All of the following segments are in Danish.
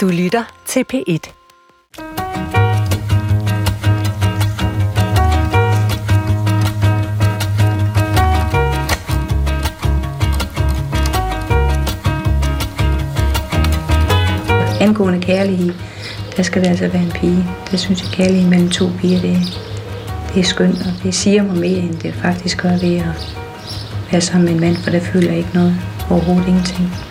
Du lytter til P1. Angående kærlighed, der skal det altså være en pige. Det synes jeg, kærlighed mellem to piger, det, det er skønt, og det siger mig mere, end det faktisk gør ved at være sammen med en mand, for der føler jeg ikke noget. Overhovedet ingenting.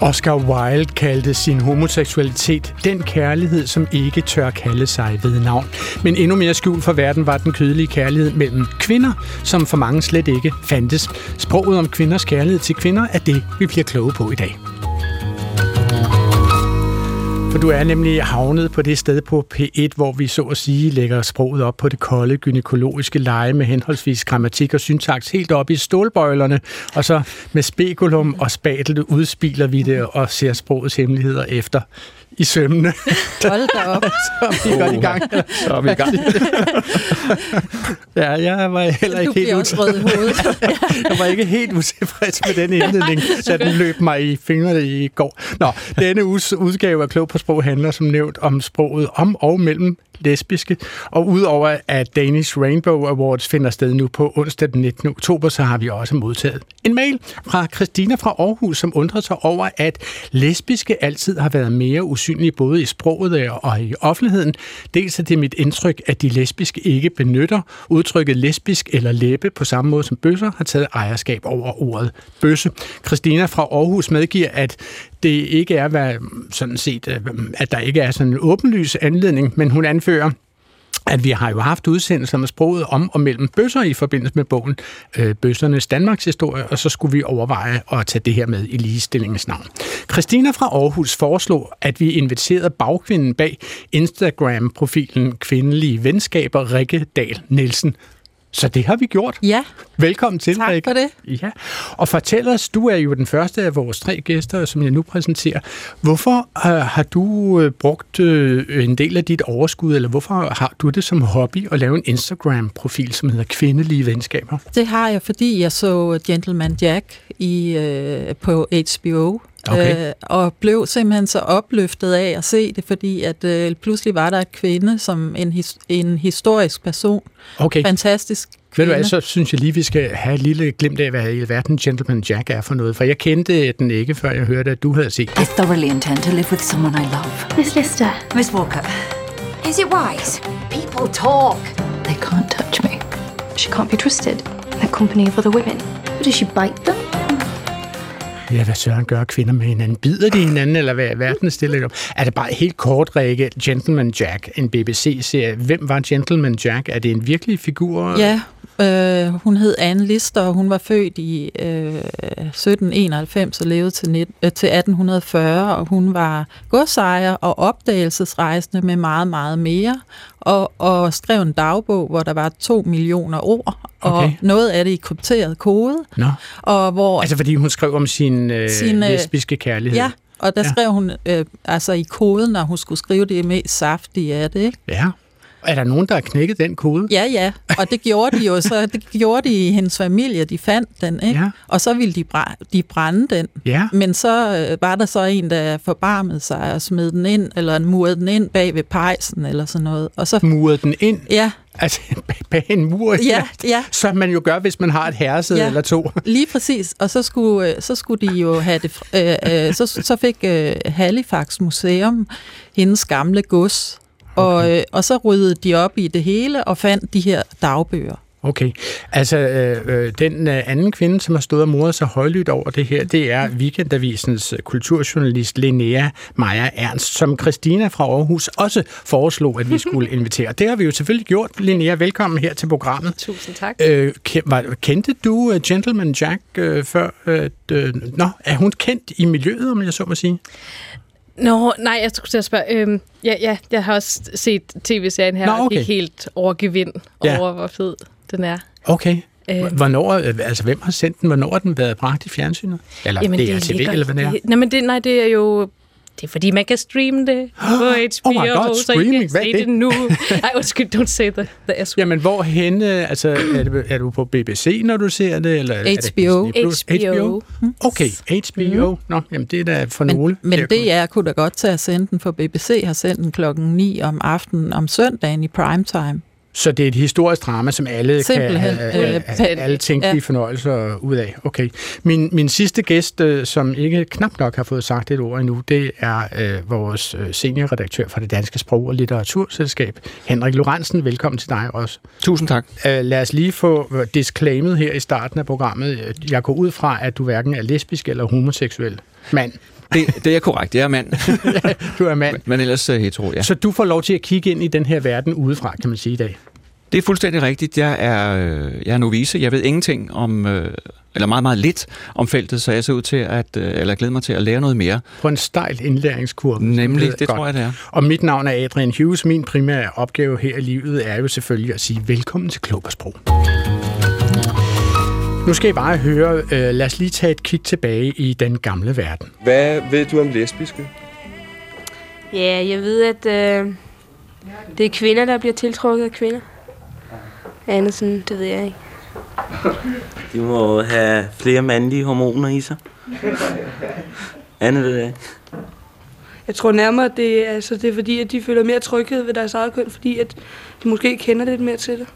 Oscar Wilde kaldte sin homoseksualitet den kærlighed, som ikke tør kalde sig ved navn. Men endnu mere skjult for verden var den kødelige kærlighed mellem kvinder, som for mange slet ikke fandtes. Sproget om kvinders kærlighed til kvinder er det, vi bliver kloge på i dag. For du er nemlig havnet på det sted på P1, hvor vi så at sige lægger sproget op på det kolde gynækologiske leje med henholdsvis grammatik og syntaks helt op i stålbøjlerne, og så med spekulum og spatel udspiler vi det og ser sprogets hemmeligheder efter i sømmene. Hold da op. så er vi godt i gang. Så er vi i gang. ja, jeg var heller ikke Du helt bliver også rød i hovedet. jeg var ikke helt utilfreds med den indledning, da den løb mig i fingrene i går. Nå, denne uges udgave af Klog på Sprog handler som nævnt om sproget om og mellem lesbiske. Og udover at Danish Rainbow Awards finder sted nu på onsdag den 19. oktober, så har vi også modtaget en mail fra Christina fra Aarhus, som undrer sig over, at lesbiske altid har været mere usynlige både i sproget øh, og i offentligheden. Dels er det mit indtryk, at de lesbiske ikke benytter udtrykket lesbisk eller læbe på samme måde som bøsser har taget ejerskab over ordet bøsse. Christina fra Aarhus medgiver, at det ikke er hvad, sådan set, øh, at der ikke er sådan en åbenlys anledning, men hun anfører, at vi har jo haft udsendelser med sproget om og mellem bøsser i forbindelse med bogen øh, Bøssernes Danmarks historie, og så skulle vi overveje at tage det her med i ligestillingens navn. Christina fra Aarhus foreslog, at vi inviterede bagkvinden bag Instagram-profilen Kvindelige Venskaber, Rikke Dahl Nielsen. Så det har vi gjort. Ja, Velkommen til, tak Rikke. for det. Ja, og fortæl os, du er jo den første af vores tre gæster, som jeg nu præsenterer. Hvorfor uh, har du uh, brugt uh, en del af dit overskud, eller hvorfor har du det som hobby at lave en Instagram-profil, som hedder Kvindelige Venskaber? Det har jeg, fordi jeg så Gentleman Jack i, øh, på HBO. Okay. Øh, og blev simpelthen så opløftet af at se det, fordi at øh, pludselig var der et kvinde som en, his, en historisk person. Okay, Fantastisk ved kvinde. du hvad, så synes jeg lige, vi skal have et lille glimt af, hvad i alverden Gentleman Jack er for noget. For jeg kendte den ikke, før jeg hørte, at du havde set I thoroughly intend to live with someone I love. Miss Lister, Miss Walker, is it wise? People talk. they can't touch me. She can't be trusted. That company of other women. But does she bite them? Ja, hvad søren gør kvinder med hinanden? Bider de hinanden, eller hvad er verden stille? op? Er det bare helt kort, Rikke, Gentleman Jack, en BBC-serie? Hvem var Gentleman Jack? Er det en virkelig figur? Ja, øh, hun hed Anne Lister, og hun var født i øh, 1791 og levede til, net, øh, til 1840, og hun var godsejer og opdagelsesrejsende med meget, meget mere, og, og skrev en dagbog, hvor der var to millioner ord, og Okay. noget af det i krypteret kode, Nå, og hvor... altså fordi hun skrev om sin, øh, Sin, øh, lesbiske kærlighed. Ja, og der Ja. ja. skrev hun øh, altså i koden, når hun skulle skrive det mest saftige af det, ikke? ja. Er der nogen, der har knækket den kode? Ja, ja, og det gjorde de jo, så det gjorde de i hendes familie, de fandt den, ikke? Ja. Og så ville de, bra- de brænde den. Ja. Men så øh, var der så en, der forbarmede sig og smed den ind, eller murede den ind bag ved pejsen, eller sådan noget. Og så, Murede den ind, ja, altså bag, en mur, ja, ja, som man jo gør, hvis man har et herresæde Ja. eller to. lige præcis. Og så skulle, øh, så skulle de jo have det, øh, øh, så, så fik øh, Halifax Museum hendes gamle gods, og, øh, og så ryddede de op i det hele og fandt de her dagbøger. Okay, altså øh, øh, den øh, anden kvinde, som har stået og moret sig højlydt over det her, det er Weekendavisens øh, kulturjournalist Linnea Maja Ernst, som Christina fra Aarhus også foreslog, at vi skulle invitere. Det har vi jo selvfølgelig gjort. Linnea, velkommen her til programmet. Tusind tak. Øh, kendte du uh, Gentleman Jack øh, før? Øh, øh, nå, er hun kendt i miljøet, om jeg så må sige? Nå, nej, jeg skulle til at spørge. Øhm, ja, ja, jeg har også set tv-serien her, Nå, og okay. gik helt over gevind Ja. over, hvor fed den er. Okay. Øh. Hvornår, øh, altså hvem har sendt den? Hvornår har den været bragt i fjernsynet? Eller Jamen, DRTV, ligger- eller hvad det er? Det, nej, men det, nej, det er jo det er fordi, man kan streame det på HBO, Oh my God, så I streaming, kan hvad er se det? det nu. Nej, undskyld, don't say the, the S Jamen, hvor henne? Altså, er, det, er du på BBC, når du ser det? Eller er det HBO. HBO. Okay, HBO. Mm. Nå, jamen, det er da for nogle. Men, men Der kunne- da godt tage at sende den, for BBC har sendt den klokken 9 om aftenen om søndagen i primetime. Så det er et historisk drama, som alle Simpelthen, kan have, øh, have pen- alle tænkelige ja. fornøjelser ud af. Okay. Min, min sidste gæst, øh, som ikke knap nok har fået sagt et ord endnu, det er øh, vores øh, seniorredaktør fra det Danske Sprog- og Litteraturselskab, Henrik Lorentzen. Velkommen til dig også. Tusind tak. Øh, lad os lige få disclaimet her i starten af programmet. Jeg går ud fra, at du hverken er lesbisk eller homoseksuel mand. Det, det er korrekt. Jeg er mand, Du er mand. men ellers uh, hetero, ja. Så du får lov til at kigge ind i den her verden udefra, kan man sige i dag. Det er fuldstændig rigtigt. Jeg er, øh, jeg er novice. Jeg ved ingenting om, øh, eller meget, meget lidt om feltet, så jeg ser ud til at, øh, eller glæder mig til at lære noget mere. På en stejl indlæringskurve. Nemlig, det Godt. tror jeg, det er. Og mit navn er Adrian Hughes. Min primære opgave her i livet er jo selvfølgelig at sige velkommen til Klog på Sprog. Nu skal I bare høre, øh, lad os lige tage et kig tilbage i den gamle verden. Hvad ved du om lesbiske? Ja, jeg ved, at øh, det er kvinder, der bliver tiltrukket af kvinder. Andet sådan, det ved jeg ikke. De må have flere mandlige hormoner i sig. Andet ved jeg ikke. Jeg tror nærmere, det er, altså, det er fordi, at de føler mere tryghed ved deres eget køn, fordi at de måske kender lidt mere til det.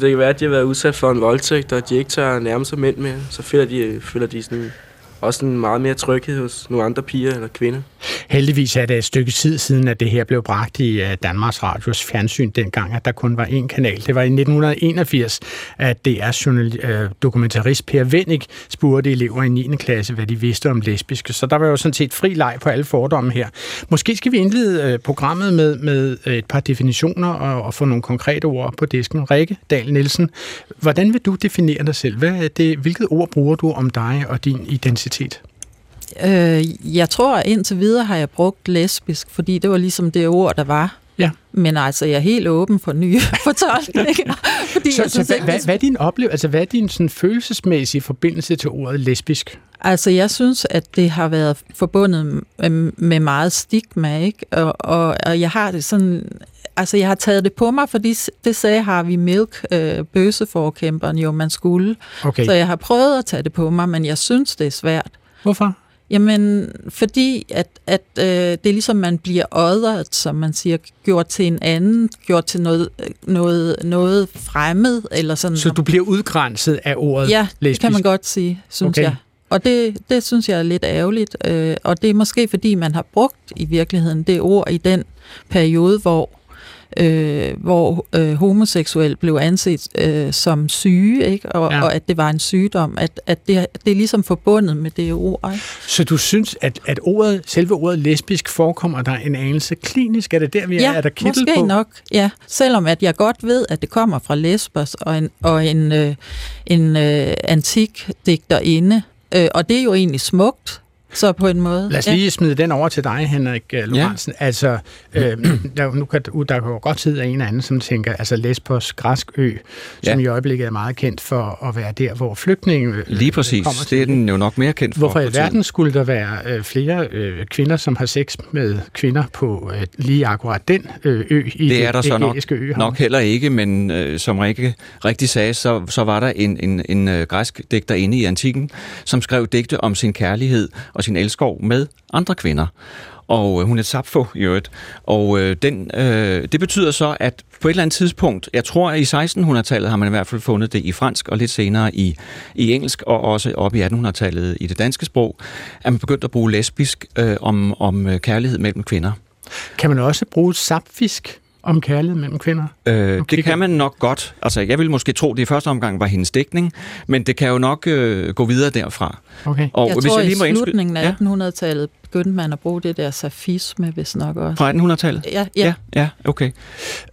Det kan være, at de har været udsat for en voldtægt, og de ikke tør nærme sig mænd mere. Så føler de, føler de sådan, også en meget mere tryghed hos nogle andre piger eller kvinder. Heldigvis er det et stykke tid siden, at det her blev bragt i øh, Danmarks Radios fjernsyn dengang, at der kun var én kanal. Det var i 1981, at DR's øh, dokumentarist Per Vennik spurgte elever i 9. klasse, hvad de vidste om lesbiske. Så der var jo sådan set fri leg på alle fordomme her. Måske skal vi indlede øh, programmet med, med et par definitioner og, og få nogle konkrete ord på disken. Rikke Dahl Nielsen, hvordan vil du definere dig selv? Hvad er det, hvilket ord bruger du om dig og din identitet? Øh, jeg tror, indtil videre har jeg brugt lesbisk, fordi det var ligesom det ord, der var. Ja. Men altså, jeg er helt åben for nye fortolkninger. fordi Så, jeg så synes, hvad, at- hvad, hvad er din oplevelse, altså hvad er din sådan følelsesmæssige forbindelse til ordet lesbisk? Altså, jeg synes, at det har været forbundet med, med meget stigma, ikke? Og, og, og jeg har det sådan... Altså, jeg har taget det på mig, fordi det sagde Harvey Milk, øh, bøseforkæmperen, jo, man skulle. Okay. Så jeg har prøvet at tage det på mig, men jeg synes, det er svært. Hvorfor? Jamen, fordi at, at øh, det er ligesom, man bliver odderet, som man siger, gjort til en anden, gjort til noget, noget, noget fremmed, eller sådan. Så du bliver udgrænset af ordet Ja, lesbisk? det kan man godt sige, synes okay. jeg. Og det, det synes jeg er lidt ærgerligt, øh, og det er måske fordi, man har brugt i virkeligheden det ord i den periode, hvor øh, hvor øh, homoseksuel blev anset øh, som syge, ikke? Og, Ja. og at det var en sygdom, at, at det, det er ligesom forbundet med det ord. Ikke? Så du synes, at, at ordet, selve ordet lesbisk forekommer der en anelse klinisk? Er det der, vi er? Ja, er der kittel måske på? nok, ja. Selvom at jeg godt ved, at det kommer fra Lesbos og en, og en, øh, en øh, antik digterinde. Øh, og det er jo egentlig smukt, så på en måde. Lad os lige smide den over til dig, Henrik øh, Lorentzen. Ja. Altså, øh, der, nu kan, der kan jo godt sidde en eller anden, som tænker, altså Lesbos, græsk ø, ja. som i øjeblikket er meget kendt for at være der, hvor flygtninge øh, Lige præcis. kommer til. Det er den jo nok mere kendt for. Hvorfor i alverden skulle der være øh, flere øh, kvinder, som har sex med kvinder på øh, lige akkurat den øh, ø i det er der så nok, øhav? nok heller ikke, men øh, som Rikke rigtig sagde, så, så var der en, en, en øh, græsk digter inde i antikken, som skrev digte om sin kærlighed og sin elskov med andre kvinder. Og øh, hun er Sapfo i øvrigt. Og øh, den, øh, det betyder så, at på et eller andet tidspunkt, jeg tror, at i 1600-tallet har man i hvert fald fundet det i fransk, og lidt senere i, i engelsk, og også op i 1800-tallet i det danske sprog, at man begyndte at bruge lesbisk øh, om, om øh, kærlighed mellem kvinder. Kan man også bruge sapfisk om kærlighed mellem kvinder? Øh, det kan man nok godt. Altså, jeg vil måske tro, at det i første omgang var hendes dækning, men det kan jo nok øh, gå videre derfra. Okay. Og jeg hvis tror, jeg lige må i indskyde- slutningen af Ja. 1800-tallet begyndte man at bruge det der safisme, hvis nok også. Fra 1800-tallet? Ja, ja. ja, ja okay.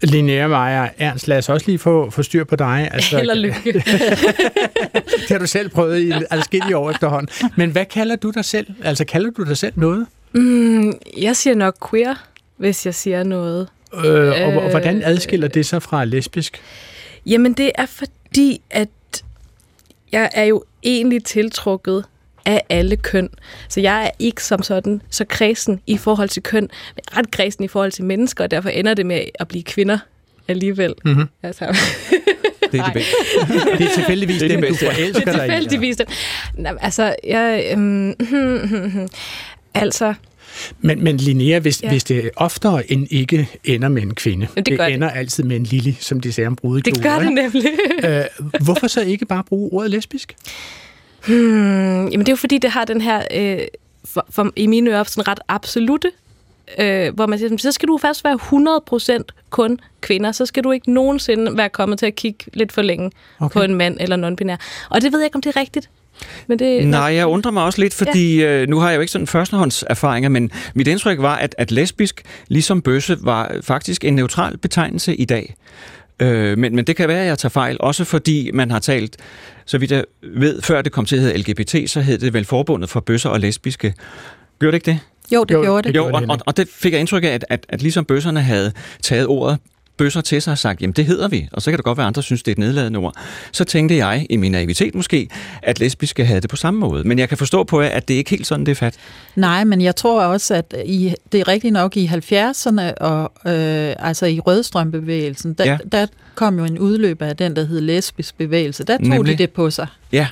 Linnea Meyer Ernst, lad os også lige få, få styr på dig. Altså, Held og lykke. det har du selv prøvet i adskillige år efterhånden. Men hvad kalder du dig selv? Altså, kalder du dig selv noget? Mm, jeg siger nok queer, hvis jeg siger noget. Øh, og, og hvordan adskiller det sig fra lesbisk? Jamen, det er fordi, at jeg er jo egentlig tiltrukket af alle køn. Så jeg er ikke som sådan så kredsen i forhold til køn, men ret kredsen i forhold til mennesker, og derfor ender det med at blive kvinder alligevel. Mhm. Altså. Det er det bedste. Det er tilfældigvis Det er dem, det du bedste, ja. forelsker det er dig tilfældigvis. Nej, altså, jeg... Øhm, altså, Men, men Linnea, hvis, Ja. hvis det oftere end ikke ender med en kvinde, Jamen, det det. ender altid med en lille, som de sagde om brudekjole. det gør det nemlig. Øh, hvorfor så ikke bare bruge ordet lesbisk? Hmm, jamen det er jo fordi, det har den her, øh, for, for, i mine ører, sådan ret absolute, øh, hvor man siger, så skal du faktisk være 100% kun kvinder, så skal du ikke nogensinde være kommet til at kigge lidt for længe okay. på en mand eller non-binær. Og det ved jeg ikke, om det er rigtigt. Men det, Nej, jeg undrer mig også lidt, fordi ja. øh, nu har jeg jo ikke sådan førstehåndserfaringer, men mit indtryk var, at, at lesbisk, ligesom bøsse, var faktisk en neutral betegnelse i dag. Øh, men, men det kan være, at jeg tager fejl, også fordi man har talt, så vidt jeg ved, før det kom til at hedde LGBT, så hed det vel Forbundet for Bøsser og Lesbiske. Gjorde det ikke det? Jo, det jo, gjorde det. Jo, og, og, og det fik jeg indtryk af, at, at, at ligesom bøsserne havde taget ordet bøsser til sig og sagt, jamen det hedder vi, og så kan det godt være, at andre synes, det er et nedladende ord. Så tænkte jeg, i min naivitet måske, at lesbiske havde det på samme måde. Men jeg kan forstå på jer, at det ikke helt sådan, det er fat. Nej, men jeg tror også, at i, det er rigtigt nok i 70'erne, og øh, altså i rødstrømbevægelsen, der, Ja. ja. der kom jo en udløber af den, der hed lesbisk bevægelse. Der tog Nemlig? de det på sig. Ja,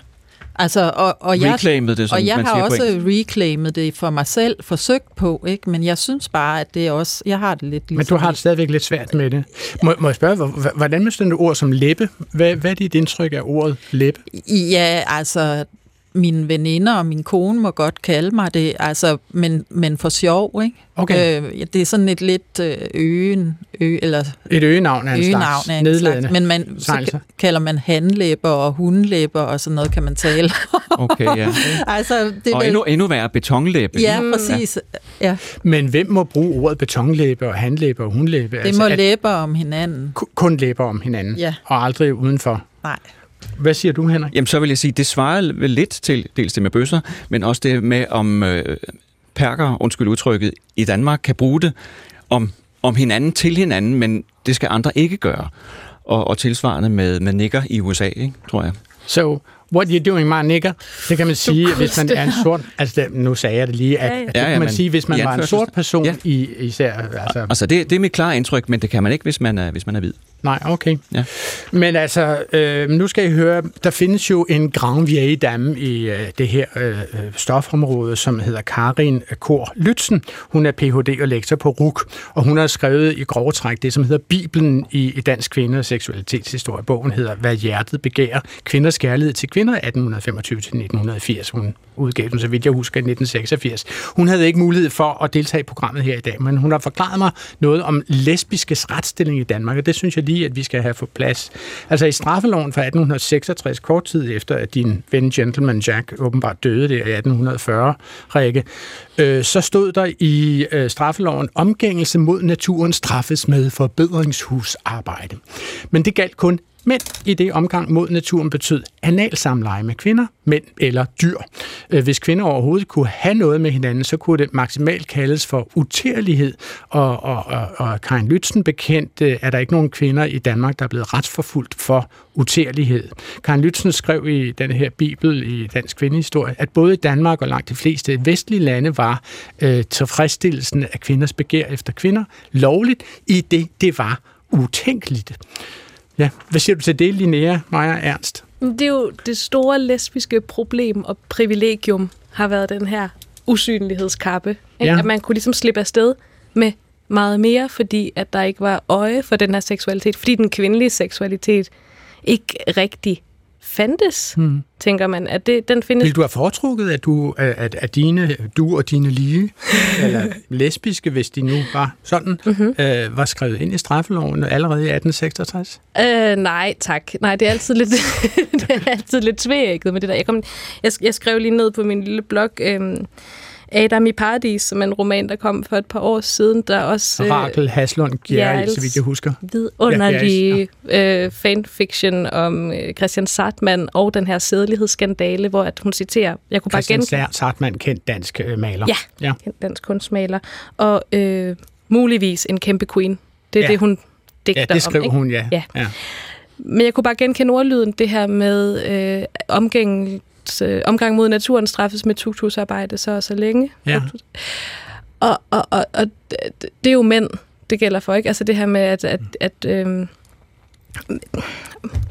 Altså, og, og jeg, Reclaimed det, som og jeg man har også engelsk. reclaimet det for mig selv, forsøgt på, ikke? men jeg synes bare, at det er også, jeg har det lidt Men ligesom du har det stadigvæk lidt svært med det. Må, må jeg spørge, hvor- hvor- hvordan med sådan et ord som læbe? Hvad, hvad er dit indtryk af ordet læbe? Ja, altså, mine veninder og min kone må godt kalde mig det, altså, men, men for sjov, ikke? Okay. Øh, ja, det er sådan et lidt øh, øen, ø, eller Et øgenavn af en øgenavn slags af en slags, men man, så betegnelse. ka- kalder man handlæber og hundlæber og sådan noget, kan man tale. okay, ja. altså, det er og vel- endnu, endnu værre, betonlæbe. Ja, præcis. Ja. Men hvem må bruge ordet betonlæbe og handlæbe og hundlæbe? Det må at- læber om hinanden. ku- kun læber om hinanden, Ja. og aldrig udenfor. Nej. Hvad siger du, Henrik? Jamen, så vil jeg sige, det svarer vel lidt til dels det med bøsser, men også det med, om øh, perker, undskyld udtrykket, i Danmark kan bruge det om, om hinanden til hinanden, men det skal andre ikke gøre. Og, og tilsvarende med, med nikker i USA, ikke, tror jeg. So, what you doing, my nigger? Det kan man sige, hvis man er en sort... Altså, nu sagde jeg det lige, at, Ja, ja. at det kan ja, man men sige, hvis man var en sort person Ja. i især... Altså, Altså, det, det er mit klare indtryk, men det kan man ikke, hvis man er, hvis man er hvid. Nej, okay. Ja. Men altså, øh, nu skal I høre, der findes jo en Grand Vieille dame i øh, det her øh, stofområde, som hedder Karin Kor Lytzen. Hun er Ph.D. og lektor på RUK, og hun har skrevet i grove træk det, som hedder Bibelen i, i dansk kvinde- og seksualitetshistorie. Bogen hedder Hvad hjertet begærer. Kvinders kærlighed til kvinder 1825-1980. Hun udgav den, så vidt jeg husker, i 1986. Hun havde ikke mulighed for at deltage i programmet her i dag, men hun har forklaret mig noget om lesbiskes retsstilling i Danmark, og det synes jeg lige, at vi skal have på plads. Altså i straffeloven fra 1866, kort tid efter, at din ven Gentleman Jack åbenbart døde der i 1840, Rikke, øh, så stod der i øh, straffeloven, omgængelse mod naturen straffes med forbedringshusarbejde. Men det galt kun mænd i det omgang mod naturen betød analsamleje med kvinder, mænd eller dyr. Øh, hvis kvinder overhovedet kunne have noget med hinanden, så kunne det maksimalt kaldes for utærlighed. Og, og, og, og Karin Lytzen bekendt øh, er der ikke nogen kvinder i Danmark, der er blevet retsforfulgt for utærlighed. Karin Lytzen skrev i den her bibel i Dansk Kvindehistorie, at både i Danmark og langt de fleste vestlige lande var øh, tilfredsstillelsen af kvinders begær efter kvinder lovligt, i det det var utænkeligt. Ja, hvad siger du til det, Linnea Meyer Ernst? Det er jo det store lesbiske problem og privilegium har været den her usynlighedskappe. Ikke? Ja. At man kunne ligesom slippe afsted med meget mere, fordi at der ikke var øje for den her seksualitet. Fordi den kvindelige seksualitet ikke rigtig fandtes, Hmm. tænker man. At det, den findes... Vil du have foretrukket, at, du, at, at dine, du og dine lige, eller lesbiske, hvis de nu var sådan, mm-hmm. øh, var skrevet ind i straffeloven allerede i 1866? Øh, nej, tak. Nej, det er altid lidt, det er altid lidt tvækket med det der. Jeg, kom, jeg, jeg skrev lige ned på min lille blog, øhm, Adam i Paradis, som er en roman, der kom for et par år siden, der også... Rakel Haslund Gjerrild, så vidt jeg husker. vidunderlig øh, fanfiction om øh, Christian Sartmann og den her sædelighedsskandale, hvor at hun citerer, jeg kunne bare Christian genkende... Sær- Sartmann, kendt dansk øh, maler. Ja, ja. kendt dansk kunstmaler. Og øh, muligvis en kæmpe queen. Det er Ja. det, hun digter Ja, det skriver om. hun, ja. ja. ja. Men jeg kunne bare genkende ordlyden, det her med øh, omgæng, øh, omgang mod naturen straffes med tuktusarbejde så og så længe. Ja. Og, og, og, og det, er jo mænd, det gælder for, ikke? Altså det her med, at, at, at øhm,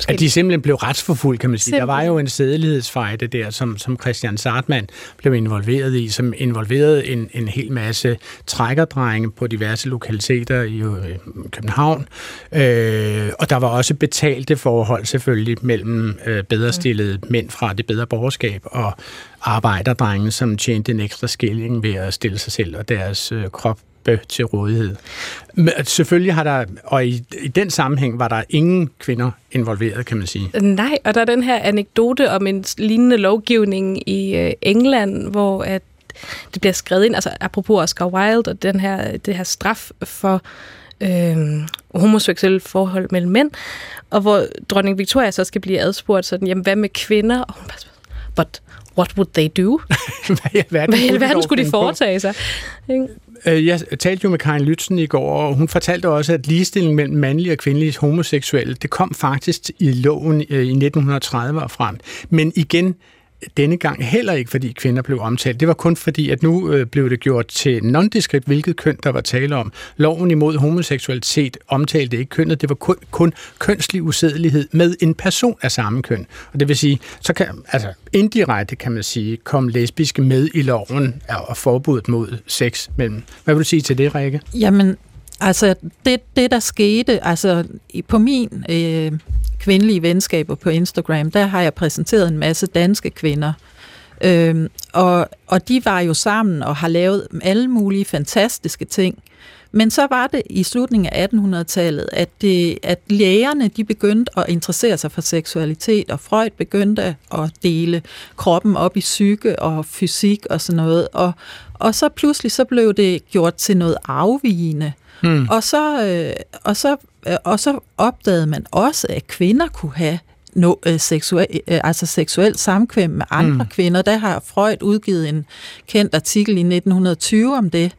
At de simpelthen blev retsforfulgt, kan man sige. Der var jo en sædelighedsfejde der, som, som Christian Sartmann blev involveret i, som involverede en, en hel masse trækkerdrenge på diverse lokaliteter i øh, København. Øh, og der var også betalte forhold selvfølgelig mellem øh, bedre stillede mænd fra det bedre borgerskab og arbejderdrenge, som tjente en ekstra skilling ved at stille sig selv og deres øh, krop til rådighed. Men selvfølgelig har der, og i, i den sammenhæng var der ingen kvinder involveret, kan man sige. Nej, og der er den her anekdote om en lignende lovgivning i øh, England, hvor at det bliver skrevet ind, altså apropos Oscar Wilde, og den her, det her straf for øh, homoseksuelle forhold mellem mænd, og hvor dronning Victoria så skal blive adspurgt sådan, jamen hvad med kvinder? Og hun bare, but what would they do? Hvad i alverden Hvad i alverden skulle de foretage sig? Ikke? Øh, jeg talte jo med Karin Lytzen i går, og hun fortalte også, at ligestilling mellem mandlige og kvindelige homoseksuelle, det kom faktisk i loven øh, i 1930 og frem. Men igen, denne gang heller ikke, fordi kvinder blev omtalt. Det var kun fordi, at nu øh, blev det gjort til nondeskript, hvilket køn der var tale om. Loven imod homoseksualitet omtalte ikke kønnet, det var kun, kun kønslig usædelighed med en person af samme køn. Og det vil sige, så kan, altså indirekte kan man sige, kom lesbiske med i loven og forbuddet mod sex mellem. Hvad vil du sige til det, Rikke? Jamen, altså det, det der skete, altså på min øh, kvindelige venskaber på Instagram, der har jeg præsenteret en masse danske kvinder. Øhm, og, og de var jo sammen og har lavet alle mulige fantastiske ting. Men så var det i slutningen af 1800-tallet, at, det, at lægerne de begyndte at interessere sig for seksualitet, og Freud begyndte at dele kroppen op i psyke og fysik og sådan noget. Og, og så pludselig så blev det gjort til noget afvigende. Hmm. Og, så, øh, og, så, øh, og så opdagede man også, at kvinder kunne have no, øh, seksuel, øh, altså seksuelt samkvem med andre Mm. mm. kvinder. Der har Freud udgivet en kendt artikel i 1920 om det.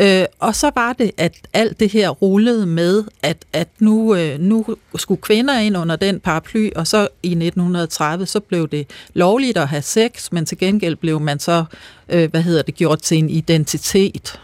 Øh, og så var det, at alt det her rullede med, at, at nu, øh, nu skulle kvinder ind under den paraply, og så i 1930, så blev det lovligt at have sex, men til gengæld blev man så, øh, hvad hedder det, gjort til en identitet,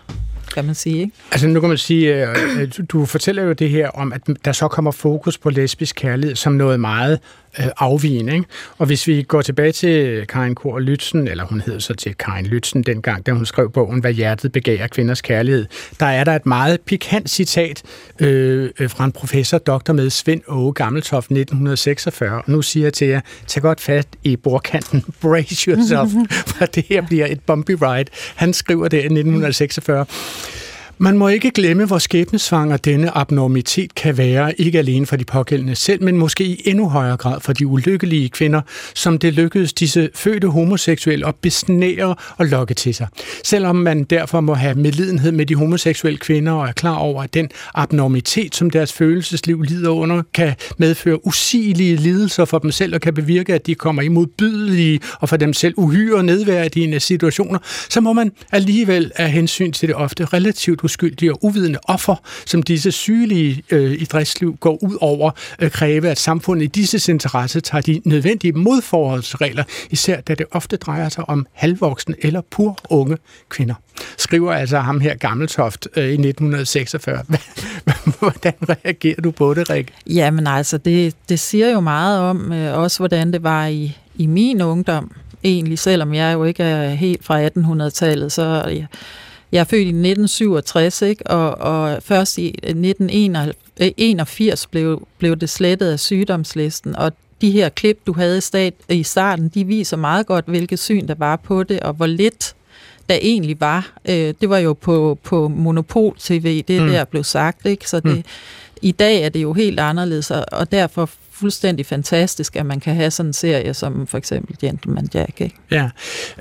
kan man sige, ikke? Altså nu kan man sige, øh, øh du fortæller jo det her om, at der så kommer fokus på lesbisk kærlighed som noget meget øh, afvigende. Ikke? Og hvis vi går tilbage til Karin Kor Lytzen, eller hun hed så til Karin Lytzen dengang, da hun skrev bogen, Hvad hjertet begærer kvinders kærlighed, der er der et meget pikant citat øh, øh, fra en professor, doktor med Svend Åge Gammeltoft 1946. Og nu siger jeg til jer, tag godt fat i bordkanten, brace yourself, for det her bliver et bumpy ride. Han skriver det i 1946. Man må ikke glemme, hvor skæbnesvanger denne abnormitet kan være, ikke alene for de pågældende selv, men måske i endnu højere grad for de ulykkelige kvinder, som det lykkedes disse fødte homoseksuelle at besnære og lokke til sig. Selvom man derfor må have medlidenhed med de homoseksuelle kvinder og er klar over, at den abnormitet, som deres følelsesliv lider under, kan medføre usigelige lidelser for dem selv og kan bevirke, at de kommer i modbydelige og for dem selv uhyre nedværdigende situationer, så må man alligevel af hensyn til det ofte relativt uskyldige og uvidende offer, som disse sygelige øh, i driftsliv går ud over, øh, kræve, at samfundet i disse interesse tager de nødvendige modforholdsregler, især da det ofte drejer sig om halvvoksne eller pur unge kvinder. Skriver altså ham her Gammeltoft øh, i 1946. Hvordan reagerer du på det, Rikke? Jamen altså, det, det siger jo meget om øh, også, hvordan det var i, i min ungdom. Egentlig, selvom jeg jo ikke er helt fra 1800-tallet, så jeg, er født i 1967, ikke? Og, og først i 1981 blev, blev det slettet af sygdomslisten, og de her klip, du havde i, stat, i starten, de viser meget godt, hvilket syn der var på det, og hvor lidt der egentlig var. Øh, det var jo på, på Monopol TV, det Mm. mm. der blev sagt, ikke? Så det, Mm. mm. i dag er det jo helt anderledes, og, og derfor fuldstændig fantastisk, at man kan have sådan en serie som for eksempel Gentleman Jack, ikke? Ja.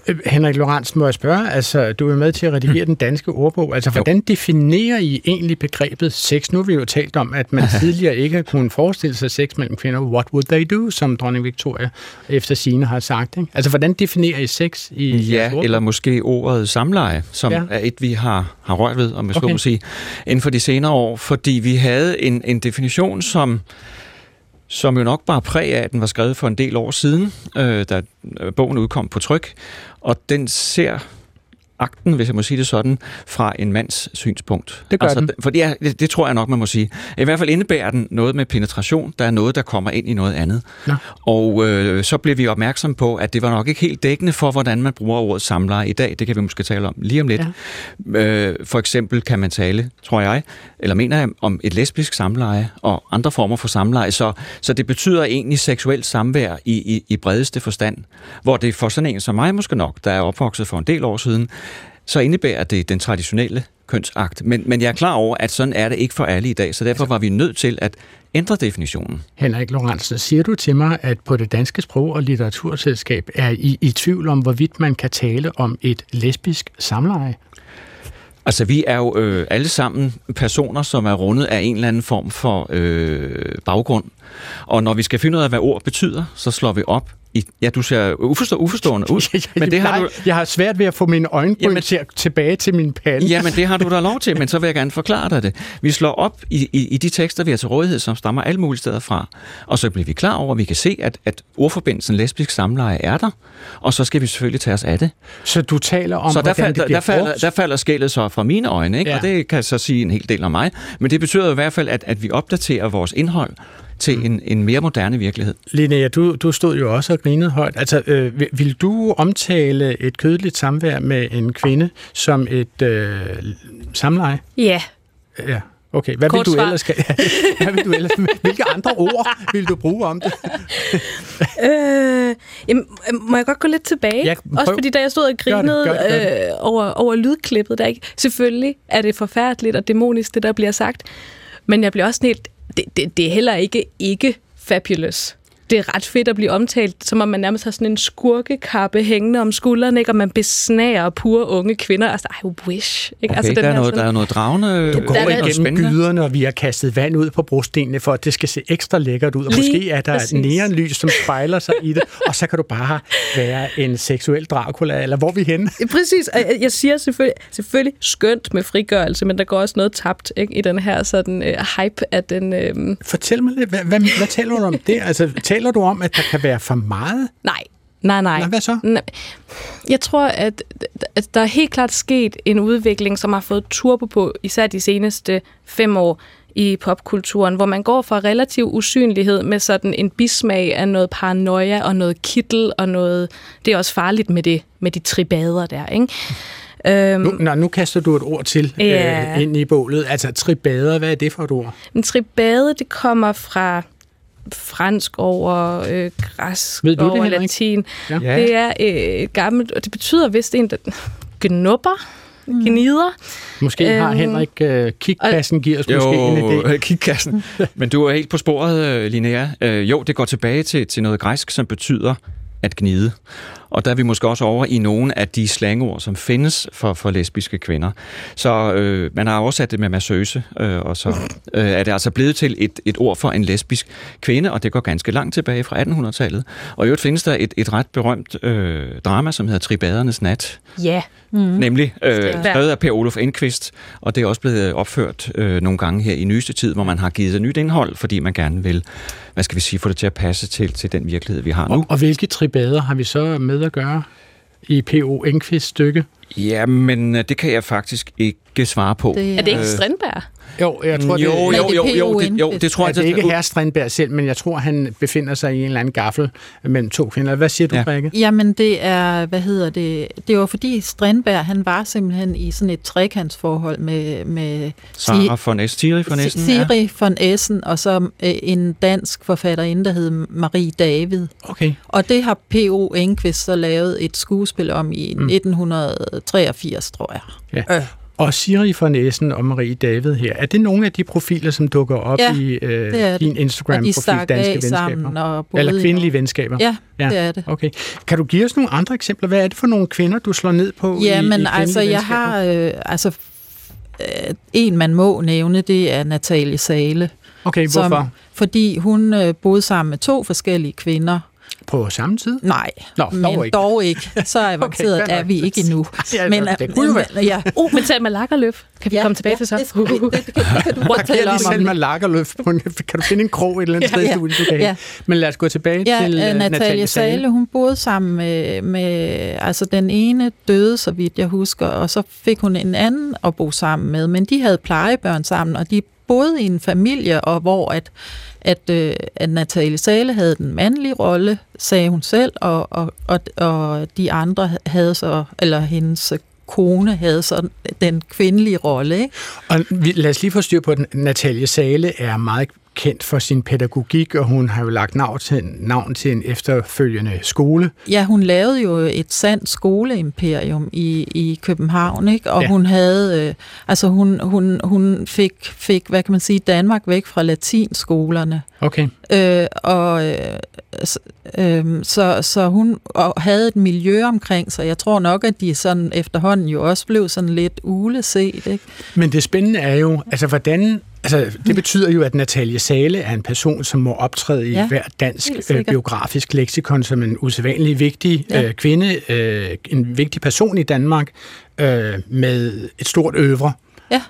Øh, Henrik Lorentzen, må jeg spørge, altså du er med til at redigere den danske ordbog, altså hvordan definerer I egentlig begrebet sex? Nu har vi jo talt om, at man tidligere ikke kunne forestille sig sex mellem kvinder. What would they do, som dronning Victoria efter sine har sagt. Ikke? Altså hvordan definerer I sex i Ja, eller måske ordet samleje, som Ja. er et, vi har, har rørt ved, om jeg skal Okay. okay. sige, inden for de senere år, fordi vi havde en, en definition, som som jo nok bare præg af, at den var skrevet for en del år siden, øh, da øh, bogen udkom på tryk, og den ser akten, hvis jeg må sige det sådan, fra en mands synspunkt. Det gør den. For ja, det, det tror jeg nok, man må sige. I hvert fald indebærer den noget med penetration. Der er noget, der kommer ind i noget andet. Nå. Og øh, så blev vi opmærksom på, at det var nok ikke helt dækkende for, hvordan man bruger ordet samleje i dag. Det kan vi måske tale om lige om lidt. Ja. Øh, for eksempel kan man tale, tror jeg, eller mener jeg, om et lesbisk samleje og andre former for samleje. Så, så det betyder egentlig seksuelt samvær i, i, i bredeste forstand. Hvor det for sådan en som mig måske nok, der er opvokset for en del år siden, så indebærer det den traditionelle kønsakt. Men, men jeg er klar over, at sådan er det ikke for alle i dag, så derfor var vi nødt til at ændre definitionen. Henrik Lorentzen, siger du til mig, at på det danske sprog- og litteraturselskab er I i tvivl om, hvorvidt man kan tale om et lesbisk samleje? Altså, vi er jo øh, alle sammen personer, som er rundet af en eller anden form for øh, baggrund. Og når vi skal finde ud af, hvad ord betyder, så slår vi op i, ja, du ser uforstå, uforstående ud. jeg, men det har du... jeg har svært ved at få mine øjenbryn jamen, til, tilbage til min pande. Ja, men det har du da lov til, men så vil jeg gerne forklare dig det. Vi slår op i, i, i de tekster, vi har til rådighed, som stammer alle mulige steder fra, og så bliver vi klar over, at vi kan se, at, at ordforbindelsen lesbisk samleje er der, og så skal vi selvfølgelig tage os af det. Så du taler om, så der, hvordan der, der, falder, der falder skældet så fra mine øjne, ikke? Ja. og det kan så sige en hel del om mig, men det betyder i hvert fald, at, at vi opdaterer vores indhold, til en, en mere moderne virkelighed. Linnea, du, du stod jo også og grinede højt. Altså, øh, vil, du omtale et kødeligt samvær med en kvinde som et øh, samleje? Ja. Ja. Okay, hvad Kort vil, du svar. ellers, hvad vil du ellers, hvilke andre ord vil du bruge om det? øh, jamen, må jeg godt gå lidt tilbage? Ja, Også fordi da jeg stod og grinede gør det, gør det, gør det. Øh, over, over lydklippet, der ikke, selvfølgelig er det forfærdeligt og dæmonisk, det der bliver sagt, men jeg bliver også helt, det, det, det er heller ikke ikke fabulous. Det er ret fedt at blive omtalt, som om man nærmest har sådan en skurkekappe hængende om skulderen, ikke? og man besnager pure unge kvinder. Altså, I wish. Ikke? Okay, altså, der, er noget, sådan- der er noget dragende. Du går Der er igennem gyderne, og vi har kastet vand ud på brostenene, for at det skal se ekstra lækkert ud. Og Lige måske er der præcis. et neonlys, som spejler sig i det, og så kan du bare være en seksuel Dracula, eller hvor er vi henne? Præcis, jeg- jeg siger selvfølgelig, selvfølgelig skønt med frigørelse, men der går også noget tabt ikke, i den her sådan, øh, hype af den... Øh, Fortæl mig lidt, hvad, hvad, hvad taler du om det? Altså, taler du om, at der kan være for meget? nej, nej, nej. Nå, hvad så? Jeg tror, at, at der er helt klart sket en udvikling, som har fået turbo på, især de seneste fem år i popkulturen, hvor man går fra relativ usynlighed med sådan en bismag af noget paranoia og noget kittel og noget... Det er også farligt med det med de tribader der, ikke? Øhm, Nu, nå, nu kaster du et ord til Ja. øh, ind i bålet. Altså, tribader, hvad er det for et ord? Men tribade, det kommer fra fransk over øh, græsk Ved du det, over Henrik? latin. Ja. Ja. Det er øh, gammelt, og det betyder vist en, der gnubber, gnider. Måske har Øhm, Henrik øh, kigkassen, giver os måske en Jo, idé. kigkassen. Men du er helt på sporet, øh, Linnea. Øh, Jo, det går tilbage til, til noget græsk, som betyder at gnide. Og der er vi måske også over i nogle af de slangord, som findes for, for lesbiske kvinder. Så øh, man har oversat det med massøse, øh, og så øh, er det altså blevet til et, et ord for en lesbisk kvinde, og det går ganske langt tilbage fra 1800-tallet. Og i øvrigt findes der et, et ret berømt øh, drama, som hedder Tribadernes Nat, Ja. mm. nemlig øh, skrevet af Per Olof Enquist, og det er også blevet opført øh, nogle gange her i nyeste tid, hvor man har givet det nyt indhold, fordi man gerne vil, hvad skal vi sige, få det til at passe til, til den virkelighed, vi har nu. Og, og hvilke tribader har vi så med at gøre i P.O. Enqvists stykke? Ja, men øh, det kan jeg faktisk ikke svare på. Er det ikke Strindberg? Jo, jeg tror, jo, det, jo, jo, jo, det, jo, det tror ja, jeg. det er ikke herre Strindberg selv, men jeg tror, han befinder sig i en eller anden gaffel mellem to kvinder. Hvad siger du, Ja. Rikke? Jamen det er, hvad hedder det, det var fordi Strindberg, han var simpelthen i sådan et trekantsforhold med, med Sara von Es, Siri von Essen. Siri von Essen, og så øh, en dansk forfatterinde, der hed Marie David. Okay. Og det har P.O. Enquist så lavet et skuespil om i Mm. 1983, tror jeg. Ja. Og Siri for Næsen og Marie David her, er det nogle af de profiler, som dukker op Ja, i øh, din. Og Instagram-profil, Danske Venskaber? og Eller i kvindelige Norge. venskaber? Ja, det er det. Okay. Kan du give os nogle andre eksempler? Hvad er det for nogle kvinder, du slår ned på i, Ja, i men kvindelige altså, jeg venskaber? har... Øh, altså, øh, en, man må nævne, det er Natalie Sale. Okay, hvorfor? Som, fordi hun øh, boede sammen med to forskellige kvinder. På samme tid? Nej, Nå, men dog ikke. dog ikke. Så avanceret okay, er vi ikke endnu. Ja, men, det kunne jo være. men, ja, Uh, men Selma Lagerlöf kan vi Ja, komme tilbage ja, til så. det. Det- det kan- det kan du kan jeg om på en, Kan du finde en krog et eller andet Ja, sted, ja. du, du kan Ja. ja. Men lad os gå tilbage Ja, til øh, uh, Natalie Sale, hun boede sammen med, med, altså den ene døde, så vidt jeg husker, og så fik hun en anden at bo sammen med, men de havde plejebørn sammen, og de boede i en familie, og hvor at, at, øh, at Natalie Sale havde den mandlige rolle, sagde hun selv, og, og, og, og de andre havde så, eller hendes kone havde så den kvindelige rolle, ikke? Og vi, lad os lige få styr på den. Natalie Sale er meget kendt for sin pædagogik, og hun har jo lagt navn til, navn til en efterfølgende skole. Ja, hun lavede jo et sandt skoleimperium i, i København, ikke? og Ja. hun havde, øh, altså hun, hun, hun fik, fik, hvad kan man sige, Danmark væk fra latinskolerne. Okay. Øh, og øh, øh, så, så hun og havde et miljø omkring sig. Jeg tror nok, at de sådan efterhånden jo også blev sådan lidt uleset. Ikke? Men det spændende er jo, altså hvordan... Altså, det betyder jo, at Natalie Sale er en person, som må optræde i ja, Ja, hver dansk øh, biografisk leksikon som en usædvanlig vigtig Ja. øh, kvinde, øh, en vigtig person i Danmark øh, med et stort øvre.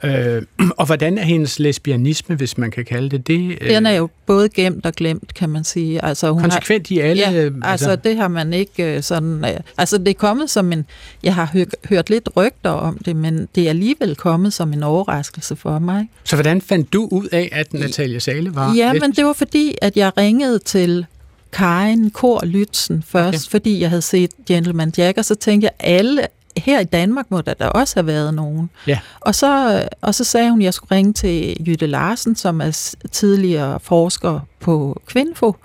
Ja. Øh, og hvordan er hendes lesbianisme, hvis man kan kalde det det? øh, Den er jo både gemt og glemt, kan man sige. Altså, hun Konsekvent i alle, Ja, øh, altså, altså- det har man ikke øh, sådan... Øh, altså det er kommet som en... Jeg har hørt, hørt lidt rygter om det, men det er alligevel kommet som en overraskelse for mig. Så hvordan fandt du ud af, at Natalie Sale var Ja, lesbisk? men det var fordi, at jeg ringede til Karin Kor Lytzen først, okay. fordi jeg havde set Gentleman Jack, og så tænkte jeg, alle her i Danmark må der da også have været nogen. Ja. Og så, og så sagde hun, at jeg skulle ringe til Jytte Larsen, som er tidligere forsker på Kvinfo,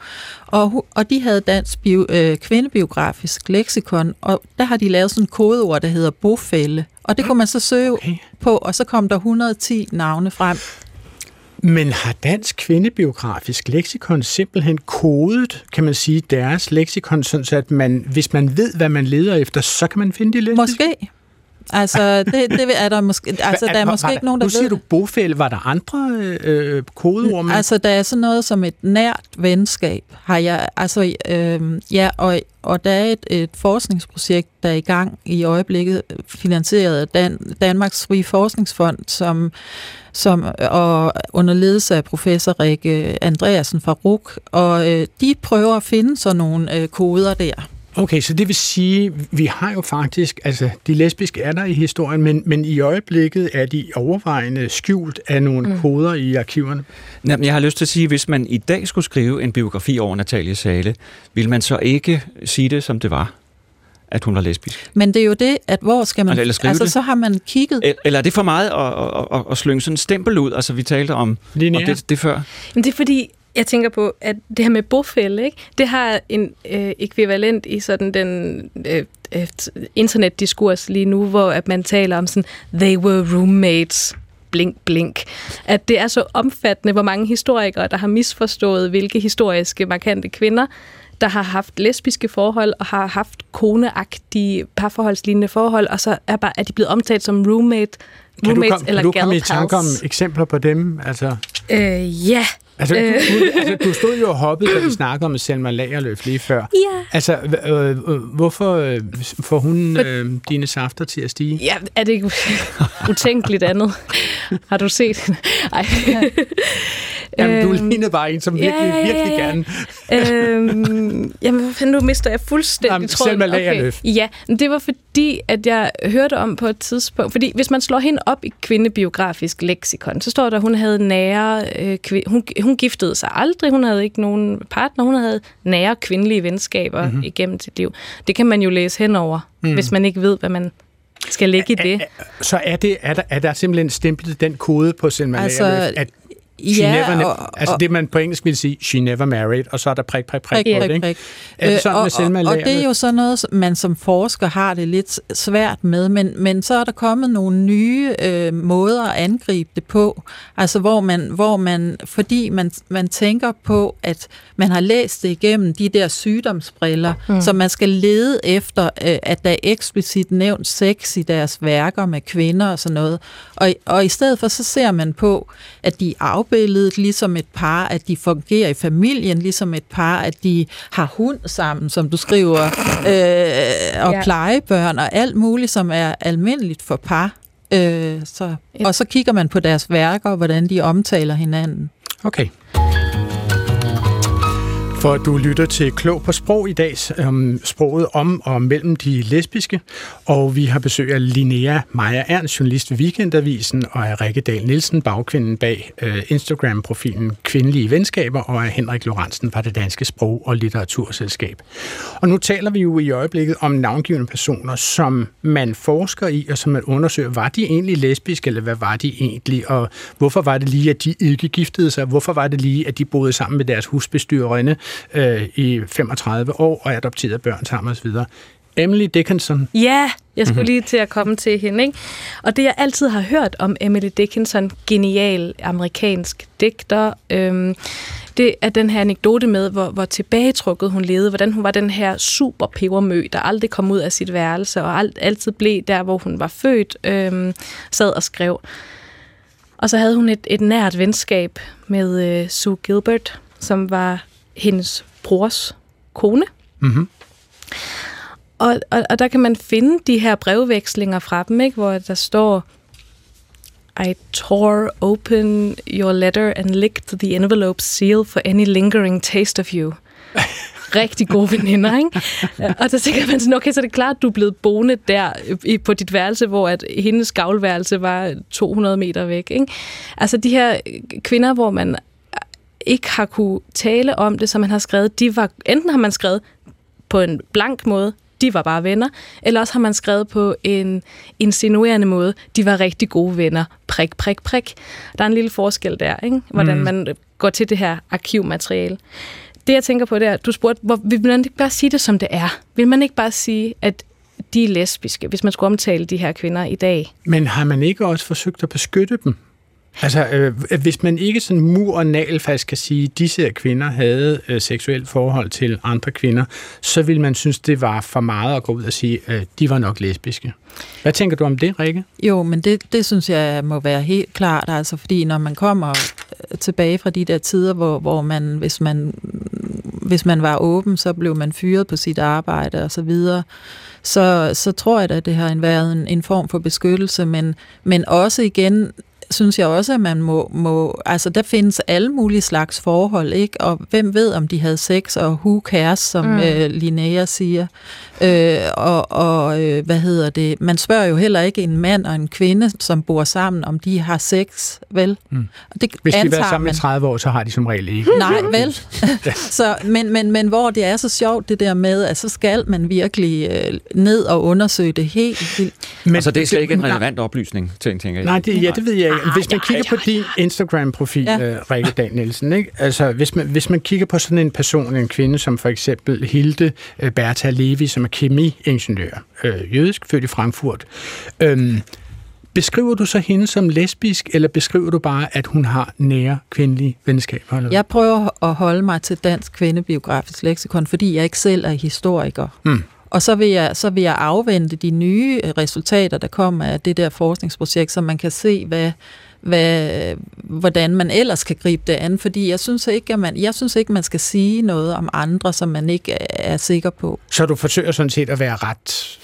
og, og de havde dansk bio, øh, kvindebiografisk leksikon, og der har de lavet sådan en kodeord, der hedder bofælde, og det kunne man så søge okay. på, og så kom der 110 navne frem. Men har Dansk Kvindebiografisk Leksikon simpelthen kodet, kan man sige, deres leksikon, sådan så at man, hvis man ved, hvad man leder efter, så kan man finde det lesbiske? Måske. Altså, det, det er der måske, altså, Hva- der er måske var ikke nogen, der Nu siger ved du bofælle. Var der andre øh, kodeord? man- Altså, der er sådan noget som et nært venskab, har jeg, altså, øh, ja, og, og der er et, et forskningsprojekt, der er i gang i øjeblikket, finansieret af Dan, Danmarks Frie Forskningsfond, som, som, og under ledelse af professor Rikke Andreasen fra RUK, og øh, de prøver at finde sådan nogle øh, koder der. Okay, så det vil sige, vi har jo faktisk, altså de lesbiske er der i historien, men, men i øjeblikket er de overvejende skjult af nogle Mm. koder i arkiverne. Jamen, jeg har lyst til at sige, at hvis man i dag skulle skrive en biografi over Natalie Sale, ville man så ikke sige det, som det var, at hun var lesbisk? Men det er jo det, at hvor skal man... Eller altså, det. så har man kigget... El- Eller er det for meget at, at, at, at slynge sådan en stempel ud? Altså, vi talte om, om Linnea? det, det før. Men det er fordi, jeg tænker på, at det her med bofælde, ikke? det har en øh, ekvivalent i sådan den øh, øh, internetdiskurs lige nu, hvor at man taler om sådan, they were roommates, blink, blink. At det er så omfattende, hvor mange historikere, der har misforstået, hvilke historiske markante kvinder, der har haft lesbiske forhold og har haft koneagtige parforholdslignende forhold, og så er, bare, er de blevet omtalt som roommate, kan du, roommates kom, kan eller du komme i tanke om eksempler på dem? Altså, Øh, ja. altså, du, Øh. du, altså, du stod jo og hoppede, da vi snakkede om Selma Lagerløf lige før. Ja. Altså, øh, øh, hvorfor øh, får hun øh, dine safter til at stige? Ja, er det ikke utænkeligt andet? Har du set? Ej. Jamen, du Øhm, lignede bare en, som virkelig, ja, virkelig gerne... øhm, jamen, hvad fanden, nu mister jeg fuldstændig Jamen, tråden. Selma Lagerlöf. Ja, men det var fordi, at jeg hørte om på et tidspunkt, fordi hvis man slår hende op i kvindebiografisk leksikon, så står der, at hun havde nære, øh, kvi, hun, hun giftede sig aldrig, hun havde ikke nogen partner, hun havde nære kvindelige venskaber Mhm. mm-hmm. igennem sit liv. Det kan man jo læse henover, Mm. hvis man ikke ved, hvad man skal lægge i det. Så er, det, er, der, er der simpelthen stemplet den kode på Selma Altså, at she ja, never, og- altså og- det man på engelsk vil sige, she never married, og så er der prik, prik, prik, Prik, på prik, det, ikke? prik. Er det Øh, sådan og, med Selma og, og det er jo sådan noget, man som forsker har det lidt svært med, men, men så er der kommet nogle nye øh, måder at angribe det på, altså hvor man, hvor man fordi man, man tænker på, at man har læst det igennem de der sygdomsbriller, mm. så man skal lede efter, øh, at der er eksplicit nævnt sex i deres værker med kvinder og sådan noget, og, og i stedet for så ser man på, at de er afbildet ligesom et par, at de fungerer i familien ligesom et par, at de har hund sammen, som du skriver, øh, og Ja. ja. plejebørn og alt muligt, som er almindeligt for par. Øh, så, og så kigger man på deres værker, og hvordan de omtaler hinanden. Okay. For du lytter til Klog på Sprog i dag, um, sproget om og mellem de lesbiske, og vi har besøg af Linnea Maja Ernst, journalist ved Weekendavisen, og af Rikke Dahl Nielsen, bagkvinden bag uh, Instagram-profilen Kvindelige Venskaber, og af Henrik Lorentzen fra det Danske Sprog- og Litteraturselskab. Og nu taler vi jo i øjeblikket om navngivende personer, som man forsker i, og som man undersøger, var de egentlig lesbiske, eller hvad var de egentlig, og hvorfor var det lige, at de ikke giftede sig, hvorfor var det lige, at de boede sammen med deres husbestyrerinde? Øh, i 35 år og adopterede børn sammen osv. Emily Dickinson. Ja, jeg skulle lige til at komme til hende. Ikke? Og det, jeg altid har hørt om Emily Dickinson, genial amerikansk digter, øhm, det er den her anekdote med, hvor, hvor tilbagetrukket hun levede, hvordan hun var den her super pebermø, der aldrig kom ud af sit værelse, og alt, altid blev der, hvor hun var født, øhm, sad og skrev. Og så havde hun et, et nært venskab med øh, Sue Gilbert, som var hendes brors kone. Mm-hmm. Og, og, og der kan man finde de her brevvekslinger fra dem, ikke? hvor der står, I tore open your letter and licked the envelope seal for any lingering taste of you. Rigtig gode veninder, ikke? Og så tænker man sådan, okay, så er det klart, at du er blevet boende der på dit værelse, hvor at hendes gavlværelse var 200 meter væk, ikke? Altså de her kvinder, hvor man ikke har kunne tale om det, som man har skrevet, de var, enten har man skrevet på en blank måde, de var bare venner, eller også har man skrevet på en insinuerende måde, de var rigtig gode venner, prik, prik, prik. Der er en lille forskel der, ikke? hvordan Mm. mm. man går til det her arkivmateriale. Det jeg tænker på, det er, du spurgte, hvor, vil man ikke bare sige det, som det er? Vil man ikke bare sige, at de er lesbiske, hvis man skulle omtale de her kvinder i dag? Men har man ikke også forsøgt at beskytte dem? Altså, øh, hvis man ikke sådan mur og nagelfast kan sige, at disse her kvinder havde øh, seksuelt forhold til andre kvinder, så vil man synes, det var for meget at gå ud og sige, at øh, de var nok lesbiske. Hvad tænker du om det, Rikke? Jo, men det, det synes jeg må være helt klart, altså fordi når man kommer øh, tilbage fra de der tider, hvor, hvor man, hvis man, hvis man var åben, så blev man fyret på sit arbejde og så videre, så, så tror jeg, at det har været en, en form for beskyttelse, men, men også igen, synes jeg også, at man må, må, altså der findes alle mulige slags forhold, ikke? Og hvem ved, om de havde sex, og who cares, som Mm. øh, Linnea siger. Øh, og og øh, hvad hedder det? Man spørger jo heller ikke en mand og en kvinde, som bor sammen, om de har sex, vel? Mm. Og det Hvis de har været sammen man. i 30 år, så har de som regel ikke. Nej, vel? så, men, men, men hvor det er så sjovt, det der med, at så skal man virkelig øh, ned og undersøge det helt vildt. Men, altså, det er slet ikke en relevant oplysning, tænker tænker jeg. Nej, det, ja, det ved jeg ikke. Hvis man kigger på din Instagram-profil, Ja. ja. Rikke Dahl Nielsen, ikke? Altså, hvis man, hvis man kigger på sådan en person, en kvinde, som for eksempel Hilde øh, Bertha Levi, som er kemiingeniør, øh, jødisk, født i Frankfurt, øhm, beskriver du så hende som lesbisk, eller beskriver du bare, at hun har nære kvindelige venskaber? Eller? Jeg prøver at holde mig til dansk kvindebiografisk leksikon, fordi jeg ikke selv er historiker. Mm. Og så vil, jeg, så vil jeg afvente de nye øh, resultater, der kommer af det der forskningsprojekt, så man kan se, hvad, hvad, hvordan man ellers kan gribe det an. Fordi jeg synes ikke, at man, jeg synes ikke, man skal sige noget om andre, som man ikke er, er sikker på. Så du forsøger sådan set at være ret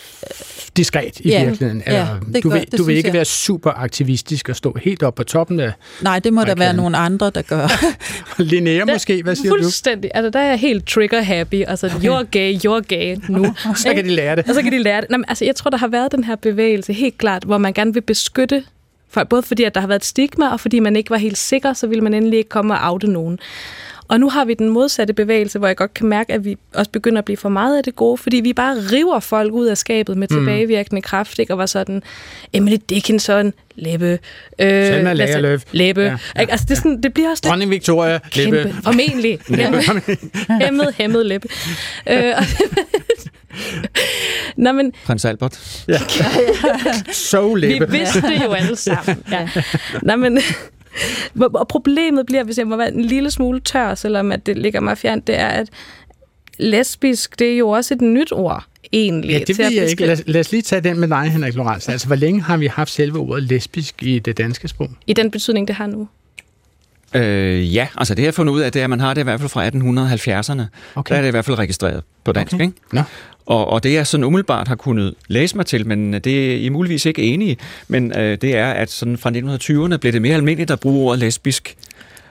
diskret i Ja, virkeligheden? ja, Eller, det du gør- vil, det du vil ikke jeg. være super aktivistisk og stå helt op på toppen af Nej, det må der være nogle andre, der gør. Linnea måske, hvad siger du? Fuldstændig. Altså, der er jeg helt trigger-happy. Altså, you're gay, you're gay nu. Så kan de lære det. Og så kan de lære det. Nå, men, altså, jeg tror, der har været den her bevægelse, helt klart, hvor man gerne vil beskytte folk, både fordi, at der har været et stigma, og fordi man ikke var helt sikker, så ville man endelig ikke komme og oute nogen. Og nu har vi den modsatte bevægelse, hvor jeg godt kan mærke, at vi også begynder at blive for meget af det gode, fordi vi bare river folk ud af skabet med Mm. tilbagevirkende kraft, ikke? og var sådan, Emily Dickinson, Leppe, øh, Selma så- Lagerlöf. Leppe. Ja, Ja. Altså, det, er sådan, det bliver også lidt Dronning Victoria. Kæmpe. Formentlig. Leppe. Hæmmet, hæmmet læbe. Øh, Nå, men Prins Albert. Ja. So vi Leppe. vidste det jo alle sammen. Ja. Nå, men, og problemet bliver, hvis jeg må være en lille smule tør, selvom at det ligger mig fjernt, det er, at lesbisk, det er jo også et nyt ord, egentlig. Ja, det til at ved jeg ikke. beskrive- Lad, lad os lige tage den med dig, Henrik Lorentzen. Altså, hvor længe har vi haft selve ordet lesbisk i det danske sprog? I den betydning, det har nu. Øh, ja, altså det jeg har fundet ud af, det er, at man har det i hvert fald fra 1870'erne. Okay. Der er det i hvert fald registreret på dansk, okay. ikke? Nå. Og, og det jeg sådan umiddelbart har kunnet læse mig til, men øh, det er I muligvis ikke enige, men øh, det er, at sådan fra 1920'erne blev det mere almindeligt at bruge ordet lesbisk.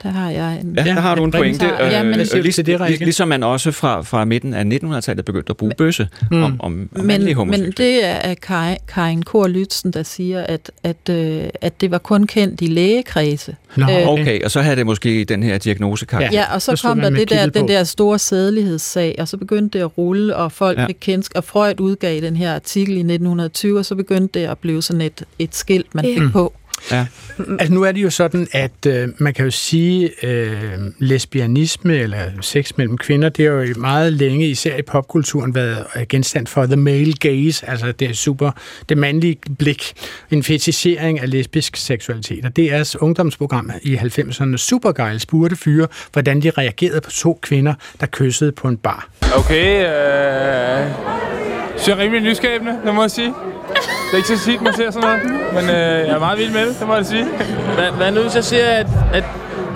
Der har jeg en... Ja, der har du en pointe. Ja, ja, men- Øh, lig, det, lig, ligesom man også fra, fra midten af 1900-tallet begyndte at bruge bøsse Mm. om, om, om Men, men det er Kai- Karin Kor Lytzen, der siger, at, at, øh, at det var kun kendt i lægekredse. Nå, Øh, Okay, og så havde det måske den her diagnosekarakter. Ja, og så, så kom der det der, den der store sædelighedssag, og så begyndte det at rulle, og folk Ja. ja. fik kendsk, og Freud udgav den her artikel i 1920, og så begyndte det at blive sådan et, et skilt, man Ja. fik på. Ja. Altså nu er det jo sådan, at øh, man kan jo sige, øh, lesbianisme eller sex mellem kvinder, det har jo meget længe, især i popkulturen, været øh, genstand for the male gaze, altså det er super, det mandlige blik, en fetisering af lesbisk seksualitet. Og DR's ungdomsprogram i 90'erne, Supergeil, spurgte fyre, hvordan de reagerede på to kvinder, der kyssede på en bar. Okay, øh... Så er rimelig nyskabende, det må jeg sige. Det er ikke så tit, man ser sådan noget, men øh, jeg er meget vild med det, det må jeg sige. Hvad, hvad nu, hvis jeg siger, at, at,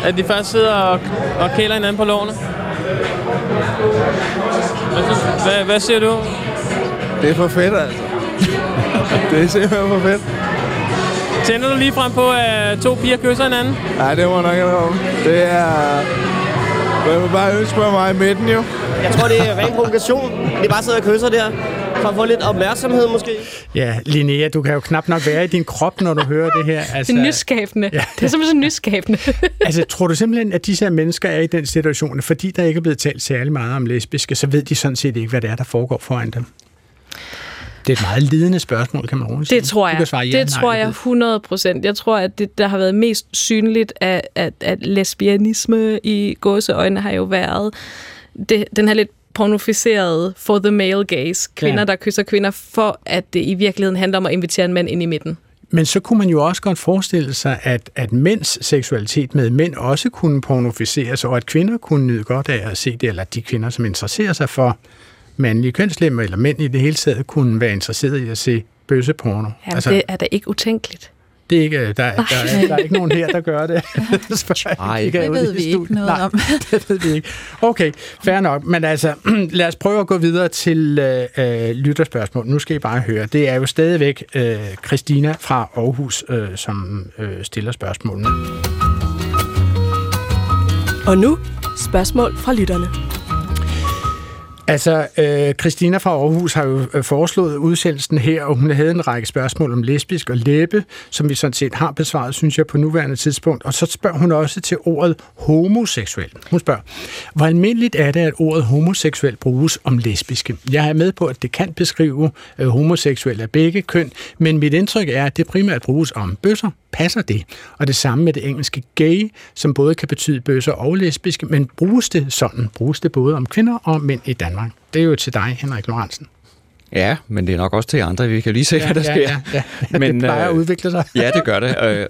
at de først sidder og, og kæler hinanden på lårene? Hvad, hvad, siger du? Det er for fedt, altså. det er simpelthen for fedt. Tænder du lige frem på, at to piger kysser hinanden? Nej, det må jeg nok ikke om. Det er... Man vil bare ønske mig mig i midten, jo. Jeg tror, det er ren provokation. De bare sidder og kysser der, for at få lidt opmærksomhed måske. Ja, Linnea, du kan jo knap nok være i din krop, når du hører det her. Altså, Det er nyskabende. Ja. Det er simpelthen så nyskabende. altså, tror du simpelthen, at disse her mennesker er i den situation, fordi der ikke er blevet talt særlig meget om lesbiske, så ved de sådan set ikke, hvad det er, der foregår foran dem? Det er et meget lidende spørgsmål, kan man roligt sige. Det tror Du kan jeg. svare ja, det nej, tror jeg 100 procent. Jeg tror, at det, der har været mest synligt af, af, af lesbianisme i gåseøjne, har jo været det, den her lidt pornoficerede for the male gaze. Kvinder, Ja. der kysser kvinder, for at det i virkeligheden handler om at invitere en mand ind i midten. Men så kunne man jo også godt forestille sig, at, at mænds seksualitet med mænd også kunne pornoficeres, og at kvinder kunne nyde godt af at se det, eller de kvinder, som interesserer sig for mandlige kønslemmer, eller mænd i det hele taget, kunne være interesseret i at se bøsseporno. Jamen, altså, det er da ikke utænkeligt. Det er ikke, der, der, der, er, der er ikke nogen her, der gør det. Nej, det ud ved vi ikke noget Nej, om. det ved vi ikke. Okay, fair nok. Men altså, lad os prøve at gå videre til øh, øh, lytterspørgsmål. Nu skal I bare høre. Det er jo stadigvæk øh, Christina fra Aarhus, øh, som øh, stiller spørgsmålene. Og nu spørgsmål fra lytterne. Altså, øh, Christina fra Aarhus har jo øh, foreslået udsendelsen her, og hun havde en række spørgsmål om lesbisk og læbe, som vi sådan set har besvaret, synes jeg, på nuværende tidspunkt. Og så spørger hun også til ordet homoseksuel. Hun spørger, hvor almindeligt er det, at ordet homoseksuel bruges om lesbiske? Jeg er med på, at det kan beskrive øh, homoseksuelle af begge køn, men mit indtryk er, at det primært bruges om bøsser. Passer det? Og det samme med det engelske gay, som både kan betyde bøsser og lesbiske, men bruges det sådan? Bruges det både om kvinder og mænd i Danmark? Det er jo til dig, Henrik Lorentzen. Ja, men det er nok også til andre. Vi kan lige se, Ja, hvad der ja, sker. ja, ja. Det plejer at udvikle sig. ja, det gør det. Øh,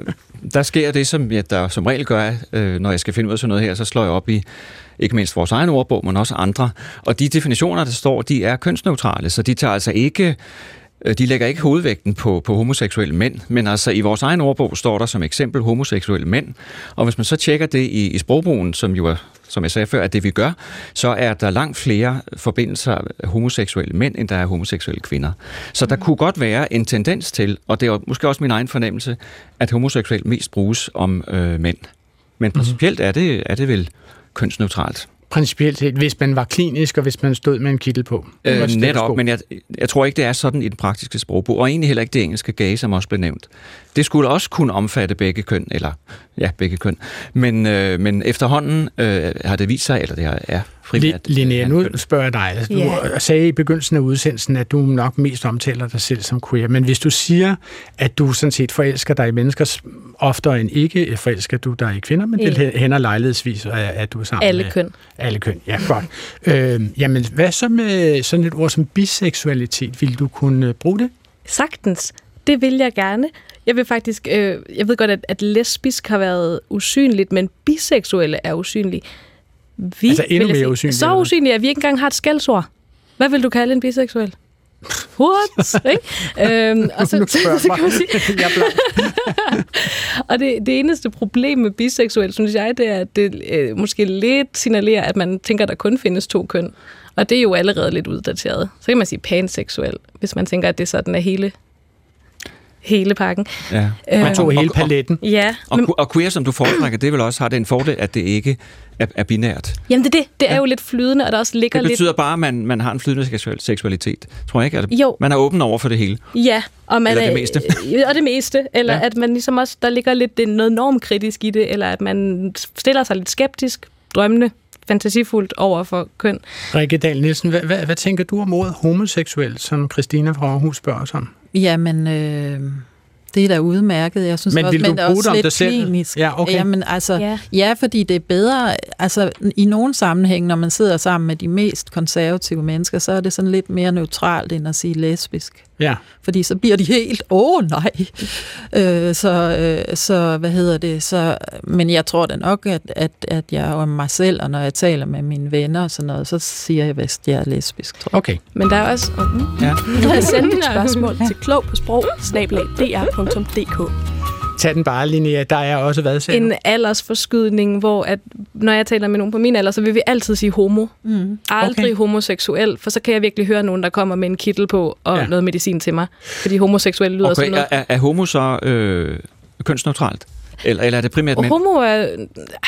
der sker det, som jeg der som regel gør, øh, når jeg skal finde ud af sådan noget her, så slår jeg op i ikke mindst vores egen ordbog, men også andre. Og de definitioner, der står, de er kønsneutrale, så de tager altså ikke øh, de lægger ikke hovedvægten på, på homoseksuelle mænd, men altså i vores egen ordbog står der som eksempel homoseksuelle mænd, og hvis man så tjekker det i, i sprogbrugen, som jo er, som jeg sagde før, er det vi gør, så er der langt flere forbindelser af homoseksuelle mænd, end der er homoseksuelle kvinder. Så der kunne godt være en tendens til, og det er måske også min egen fornemmelse, at homoseksuel mest bruges om øh, mænd. Men principielt er det, er det vel kønsneutralt. Principielt set, hvis man var klinisk, og hvis man stod med en kittel på. Øh, netop, men jeg, jeg tror ikke, det er sådan i den praktiske sprogbrug, og egentlig heller ikke det engelske gay, som også blev nævnt. Det skulle også kunne omfatte begge køn, eller ja, begge køn. Men, øh, men efterhånden øh, har det vist sig, eller det er, er primært... Li- Linnea, nu spørger jeg dig. Altså, du Ja. sagde i begyndelsen af udsendelsen, at du nok mest omtaler dig selv som queer. Men hvis du siger, at du sådan set forelsker dig i mennesker oftere end ikke, forelsker du dig i kvinder, men det Ja. hænder lejlighedsvis, at at du er sammen Alle med... køn. Alle køn, ja, godt. Øh, jamen, hvad så med sådan et ord som biseksualitet? Vil du kunne bruge det? Sagtens. Det vil jeg gerne. Jeg vil faktisk, øh, jeg ved godt, at, at lesbisk har været usynligt, men biseksuelle er usynlige. Vi, Altså endnu mere usynlige, Så usynlige, at vi ikke engang har et skældsord. Hvad vil du kalde en biseksuel? What? ikke? øhm, og så, så, så, kan man sige, Jeg Og det, det eneste problem med biseksuel, synes jeg, det er, at det øh, måske lidt signalerer, at man tænker, at der kun findes to køn. Og det er jo allerede lidt uddateret. Så kan man sige panseksuel, hvis man tænker, at det sådan er hele, hele pakken. Ja. Øh, tog hele paletten. Ja, Og, og, og queer, som du foretrækker, det vil også have den fordel, at det ikke er, er binært. Jamen det er det. Det er jo lidt flydende, og der også ligger Det lidt... betyder bare, at man, man har en flydende seksuel, seksualitet. Tror jeg ikke? At Jo. Man er åben over for det hele. Ja, og man Eller det er- meste. Ja, og det meste. Eller Ja. ja. at man ligesom også, der ligger lidt det, noget normkritisk i det, eller at man stiller sig lidt skeptisk, drømmende, fantasifuldt over for køn. Rikke Dahl Nielsen, hvad, hvad, hvad tænker du om ordet homoseksuel, som Christina fra Aarhus spørger os om? Jamen, øh, det er da udmærket. Jeg synes Men også, vil du men det er bruge også det om lidt dig selv? klinisk. Ja, okay. Jamen, altså, Ja. ja. ja, fordi det er bedre, altså i nogle sammenhæng, når man sidder sammen med de mest konservative mennesker, så er det sådan lidt mere neutralt, end at sige lesbisk. Ja. Fordi så bliver de helt, åh oh, nej. Øh, så, øh, så, hvad hedder det? Så, men jeg tror da nok, at, at, at jeg er mig selv, og når jeg taler med mine venner og sådan noget, så siger jeg vist, at jeg er lesbisk, tror jeg. Okay. Men der er også... Mm, Ja. Du kan sende dit spørgsmål til klog på sprog, dr.dk. Tag den bare, Linnea. Der er også hvad, sagde en du? aldersforskydning, hvor at, når jeg taler med nogen på min alder, så vil vi altid sige homo. Mm. Aldrig okay. homoseksuel, for så kan jeg virkelig høre nogen, der kommer med en kittel på og ja. noget medicin til mig. Fordi homoseksuel lyder Okay, sådan noget. er, er, er homo så øh, kønsneutralt? Eller, eller er det primært mænd? homo er...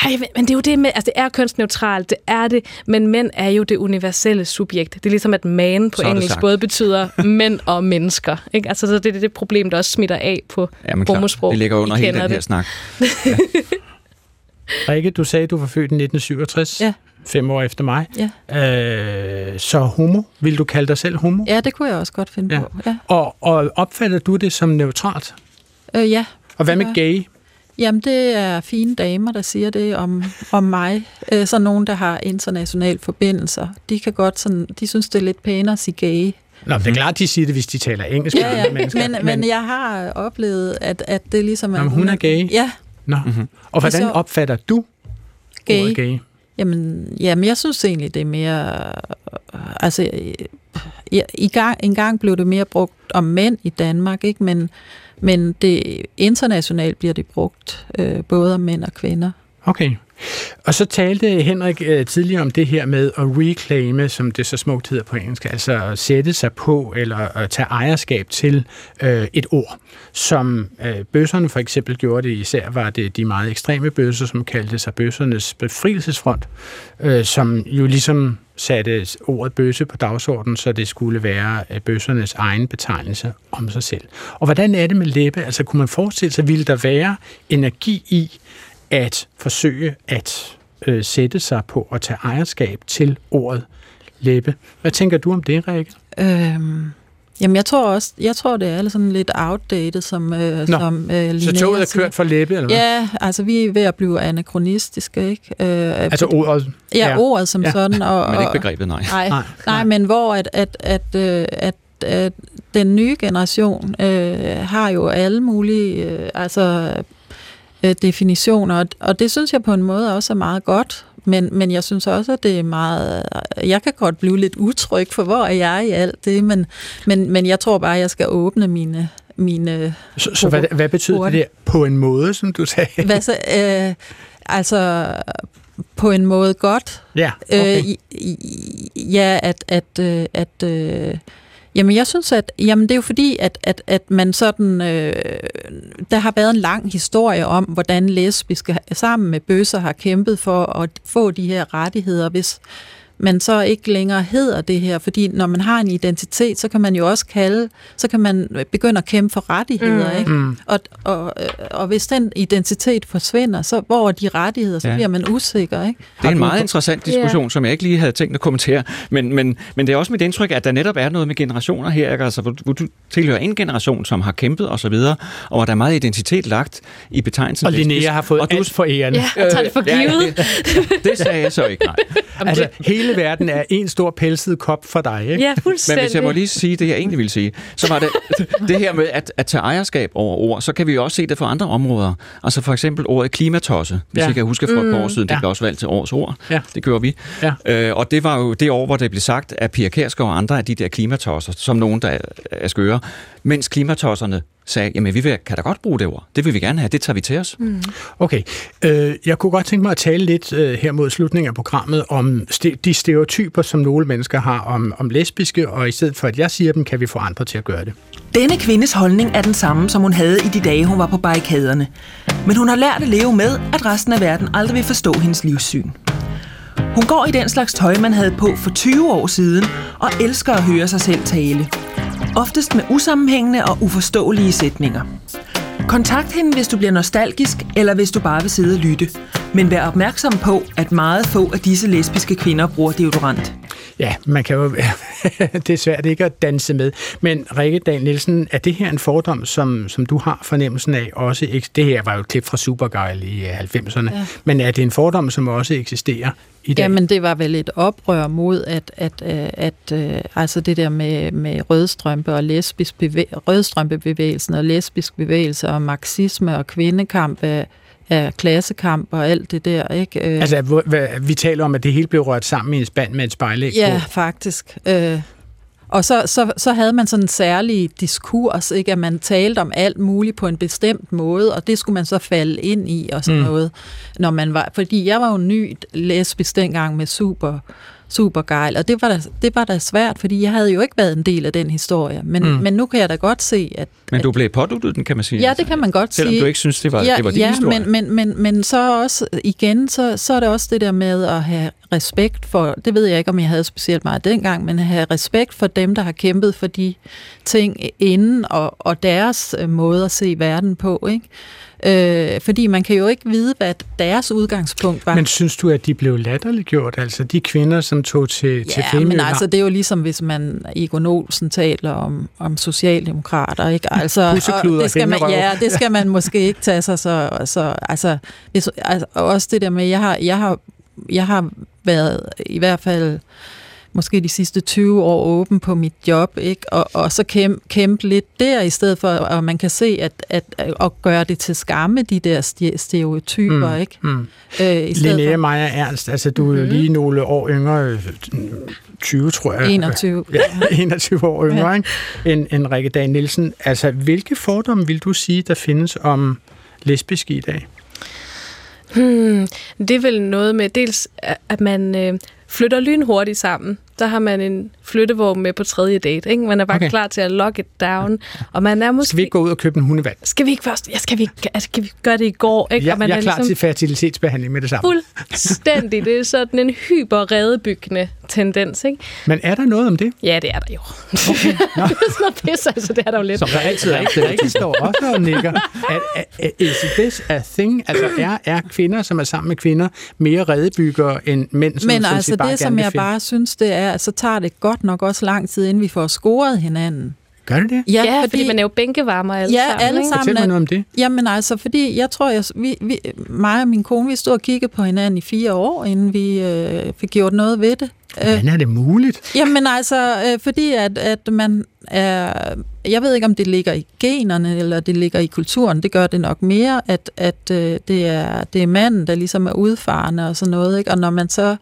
Ej, men det er jo det med... Altså, det er kønsneutralt, det er det. Men mænd er jo det universelle subjekt. Det er ligesom, at man på engelsk sagt. både betyder mænd og mennesker. Ikke? Altså, så det er det problem, der også smitter af på Ja, homosprog. det ligger under I hele den her det. snak. Rikke, du sagde, du var født i 1967. Ja. Fem år efter mig. Ja. Øh, så homo. Vil du kalde dig selv homo? Ja, det kunne jeg også godt finde Ja. på. Ja. Og, og opfatter du det som neutralt? Øh, ja. Og hvad med Ja. gay? Jamen, det er fine damer, der siger det om, om mig. Øh, så nogen, der har internationale forbindelser. De kan godt sådan, de synes, det er lidt pænere at sige gay. Nå, det er klart, de siger det, hvis de taler engelsk. Ja, ja. mennesker. Men, men jeg har oplevet, at, at det ligesom er... Jamen, hun er gay? Ja, Nå. Mm-hmm. Og hvordan Altså- opfatter du gay. ordet gay? Jamen, jamen, jeg synes egentlig, det er mere... øh, Altså, øh, ja, i gang, en gang blev det mere brugt om mænd i Danmark, ikke? Men, men det, internationalt bliver det brugt øh, både om mænd og kvinder. Okay. Og så talte Henrik øh, tidligere om det her med at reclaime, som det så smukt hedder på engelsk, altså at sætte sig på eller at tage ejerskab til øh, et ord. Som øh, bøsserne for eksempel gjorde det, især var det de meget ekstreme bøsser, som kaldte sig bøssernes befrielsesfront, øh, som jo ligesom satte ordet bøsse på dagsordenen, så det skulle være øh, bøssernes egen betegnelse om sig selv. Og hvordan er det med læbe? Altså kunne man forestille sig, ville der være energi i at forsøge at øh, sætte sig på at tage ejerskab til ordet læbe. Hvad tænker du om det, Rikke? Øhm, jamen, jeg tror også, jeg tror, det er sådan lidt outdated, som, øh, Nå, som øh, Så toget er kørt for læbe, eller hvad? Ja, altså vi er ved at blive anakronistiske, ikke? Øh, Altså ordet? Ja, ja. ordet som Ja. sådan. Og, Men ikke begrebet, nej. Nej, Nej, nej, men hvor at, at, at, øh, at, at den nye generation øh, har jo alle mulige øh, altså, øh, definitioner, og, det synes jeg på en måde også er meget godt. Men, men jeg synes også, at det er meget... Jeg kan godt blive lidt utryg for, hvor er jeg i alt det, men, men, men jeg tror bare, at jeg skal åbne mine... mine Så, så hvad, hvad betyder det der på en måde, som du sagde? hvad så, øh, altså, på en måde godt. Ja, okay. Øh, ja, at, at, øh, at øh, jamen jeg synes, at jamen det er jo fordi, at, at, at man sådan, øh, der har været en lang historie om, hvordan lesbiske sammen med bøsser har kæmpet for at få de her rettigheder, hvis man så ikke længere hedder det her, fordi når man har en identitet, så kan man jo også kalde, så kan man begynde at kæmpe for rettigheder, Mm. ikke? Mm. Og, og, øh, og hvis den identitet forsvinder, så hvor er de rettigheder, så Ja. ja. bliver man usikker, ikke? Det er en meget interessant diskussion, som jeg ikke lige havde tænkt at kommentere. Men, men, men det er også mit indtryk, at der netop er noget med generationer her. Ikke? Altså, hvor, du- hvor du tilhører en generation, som har kæmpet og så videre, og hvor der er meget identitet lagt i betegnelsen. Og Linnea har fået og du, alt for æren. Ja, jeg tager det for Ja, givet. det, det sagde jeg så ikke, nej. Altså, hele verden er en stor pelset kop for dig, ikke? Ja, Men fuldstændig. hvis jeg må lige sige det, jeg egentlig ville sige, så var det det her med at, at tage ejerskab over ord, så kan vi jo også se det for andre områder. Altså for eksempel ordet klimatosse, hvis Ja. I kan huske for et par år Mm. siden, det Ja. blev også valgt til årets ord. Ja. Det gjorde vi. Ja. Øh, og det var jo det år, hvor det blev sagt af Pia Kærsgaard og andre af de der klimatosser, som nogen, der er- er skøre, mens klimatosserne sagde, jamen vi vil, kan da godt bruge det ord. Det vil vi gerne have, det tager vi til os. Mm. Okay, øh, jeg kunne godt tænke mig at tale lidt øh, her mod slutningen af programmet om st- de stereotyper, som nogle mennesker har om, om lesbiske, og i stedet for at jeg siger dem, kan vi få andre til at gøre det. Denne kvindes holdning er den samme, som hun havde i de dage, hun var på barrikaderne. Men hun har lært at leve med, at resten af verden aldrig vil forstå hendes livssyn. Hun går i den slags tøj, man havde på for 20 år siden, og elsker at høre sig selv tale. Oftest med usammenhængende og uforståelige sætninger. Kontakt hende, hvis du bliver nostalgisk, eller hvis du bare vil sidde og lytte. Men vær opmærksom på, at meget få af disse lesbiske kvinder bruger deodorant. Ja, man kan jo... det er svært ikke at danse med. Men Rikke Dahl Nielsen, er det her en fordom, som, som du har fornemmelsen af også... Det her var jo et klip fra Supergirl i 90'erne. Ja. Men er det en fordom, som også eksisterer i dag? Jamen, det var vel et oprør mod, at, at, at, at øh, altså det der med, med rødstrømpe og lesbisk bevæ- rødstrømpebevægelsen og lesbisk bevægelse og marxisme og kvindekamp af, af klassekamp og alt det der, ikke? Øh, Altså, vi taler om, at det hele blev rørt sammen i en spand med et spejlæg Ja, på. faktisk. Øh, og så, så, så havde man sådan en særlig diskurs, ikke? at man talte om alt muligt på en bestemt måde, og det skulle man så falde ind i og sådan Mm. noget. Når man var, fordi jeg var jo ny lesbisk dengang med super super gejl, og det var, da, det var da svært, fordi jeg havde jo ikke været en del af den historie. Men, Mm. men nu kan jeg da godt se, at... Men du blev påduttet den, kan man sige. Ja, det kan man godt Selvom sige. du ikke synes, det var, ja, det var din ja, historie. Men, men, men, men så også igen, så, så er det også det der med at have respekt for, det ved jeg ikke, om jeg havde specielt meget dengang, men at have respekt for dem, der har kæmpet for de ting inden, og, og deres øh, måde at se verden på, ikke? Øh, fordi man kan jo ikke vide, hvad deres udgangspunkt var. Men synes du, at de blev latterliggjort? Altså de kvinder, som tog til, til Ja, men altså, det er jo ligesom, hvis man Egon Olsen taler om, om socialdemokrater, ikke? Altså, og det skal man, ja, det skal man måske ikke tage sig så... så altså, hvis, altså, og også det der med, jeg har, jeg har, jeg har været i hvert fald måske de sidste 20 år åben på mit job, ikke? Og, og så kæmpe, kæmpe lidt der, i stedet for, at man kan se, at, at, at gøre det til skamme, de der ste- stereotyper, Mm, ikke? mm. Øh, i Linnea for- Meyer Ernst, altså du er jo lige nogle år yngre, øh, 20 tror jeg. 21. Ja, 21 år yngre, Ja. ikke? End, end Rikke Dahl Nielsen. Altså, hvilke fordomme vil du sige, der findes om lesbiske i dag? Hmm, det er vel noget med dels, at at man øh, flytter lynhurtigt sammen. Der har man en flyttevogn med på tredje date. Ikke? Man er bare Okay. klar til at lock it down. Og man er måske... Skal vi ikke gå ud og købe en hundevand? Skal vi ikke først? Ja, skal vi, altså, skal vi gøre det i går? Ikke? Jeg, Og man jeg er klar ligesom til fertilitetsbehandling med det samme. Fuldstændig. Det er sådan en hyperredebyggende tendens, ikke? Men er der noget om det? Ja, det er der jo. Okay. det er sådan noget pis, altså det er der jo lidt. Som der altid er. Rikke står også og nikker. Er, er, er, is this a thing? Altså, er, er kvinder, som er sammen med kvinder, mere redebyggere end mænd, som Men altså det, gerne som jeg bare synes, det er, så tager det godt nok også lang tid, inden vi får scoret hinanden. Gør det det? Ja, ja fordi, fordi man er jo bænkevarmer alle ja, sammen. alle sammen. Fortæl mig noget om det. Jamen altså, fordi jeg tror, jeg, vi, vi, mig og min kone, vi stod og kiggede på hinanden i fire år, inden vi øh, fik gjort noget ved det. Øh, Hvordan er det muligt? Jamen altså, øh, fordi at, at man er... Jeg ved ikke, om det ligger i generne, eller det ligger i kulturen. Det gør det nok mere, at, at øh, det, er, det er manden, der ligesom er udfarende og sådan noget. Ikke? Og når man så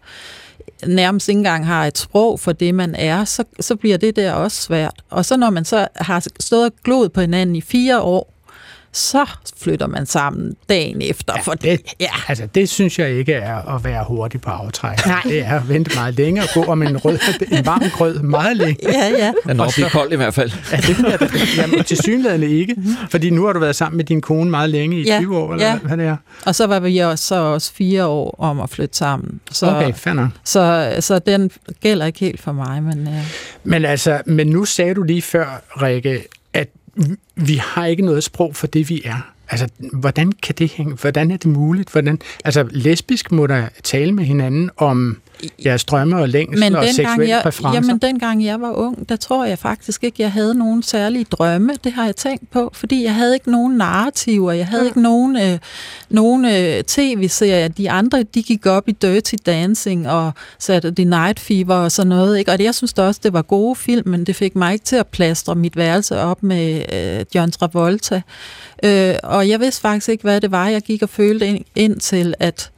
nærmest ikke engang har et sprog for det, man er, så, så bliver det der også svært. Og så når man så har stået og glod på hinanden i fire år, så flytter man sammen dagen efter. Ja, for det, ja. Altså, det synes jeg ikke er at være hurtig på aftræk. Nej. Det er at vente meget længe og gå om en, rød, en varm grød meget længe. Ja, ja. Den at blive kold i hvert fald. Ja, det er det. Jamen, til synligheden ikke. Fordi nu har du været sammen med din kone meget længe i Ja, 20 år, eller ja. hvad det er. Og så var vi også, så også fire år om at flytte sammen. Så, Okay, nok. så, så den gælder ikke helt for mig, men... Øh, Men altså, men nu sagde du lige før, Rikke, vi har ikke noget sprog for det, vi er. Altså, hvordan kan det hænge? Hvordan er det muligt? Hvordan, altså, lesbisk må der tale med hinanden om jeres drømme og længsel men og seksuelle jeg, præferencer. jamen, dengang jeg var ung, der tror jeg faktisk ikke, jeg havde nogen særlige drømme. Det har jeg tænkt på, fordi jeg havde ikke nogen narrativer. Jeg havde ikke nogen, øh, nogen øh, tv-serier. De andre, de gik op i Dirty Dancing og Saturday Night Fever og sådan noget. Ikke? Og det, jeg synes da også, det var gode film, men det fik mig ikke til at plastre mit værelse op med øh, John Travolta. Øh, og jeg vidste faktisk ikke, hvad det var, jeg gik og følte ind, ind til, at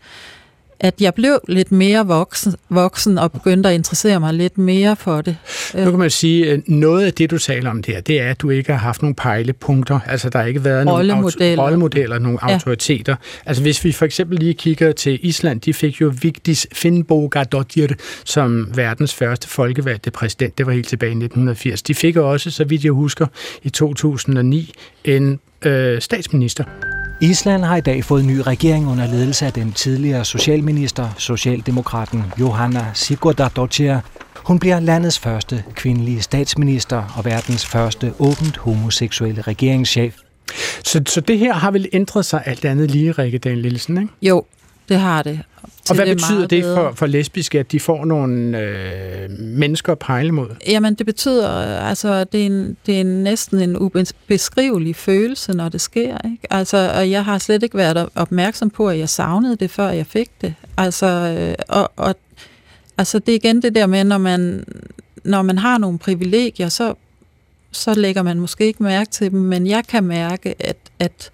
at jeg blev lidt mere voksen, voksen og begyndte at interessere mig lidt mere for det. Nu kan man sige, at noget af det, du taler om der, det er, at du ikke har haft nogle pejlepunkter. Altså, der har ikke været nogle Rollemodeller. auto- rollemodeller, nogle Ja. autoriteter. Altså, hvis vi for eksempel lige kigger til Island, de fik jo Vigdis Finnbogadottir som verdens første folkevalgte præsident. Det var helt tilbage i 1980. De fik også, så vidt jeg husker, i 2009 en øh, statsminister. Island har i dag fået en ny regering under ledelse af den tidligere socialminister, socialdemokraten Johanna Sigurdardottir. Hun bliver landets første kvindelige statsminister og verdens første åbent homoseksuelle regeringschef. Så, så det her har vel ændret sig alt andet lige, Rikke Dan Nielsen, ikke? Jo, det har det. Og hvad det er betyder det for, for lesbiske, at de får nogle øh, mennesker at pejle mod? Jamen, det betyder, altså, det er, en, det er næsten en ubeskrivelig følelse, når det sker, ikke? Altså, og jeg har slet ikke været opmærksom på, at jeg savnede det, før jeg fik det. Altså, øh, og, og altså, det er igen det der med, når man, når man har nogle privilegier, så, så lægger man måske ikke mærke til dem, men jeg kan mærke, at, at,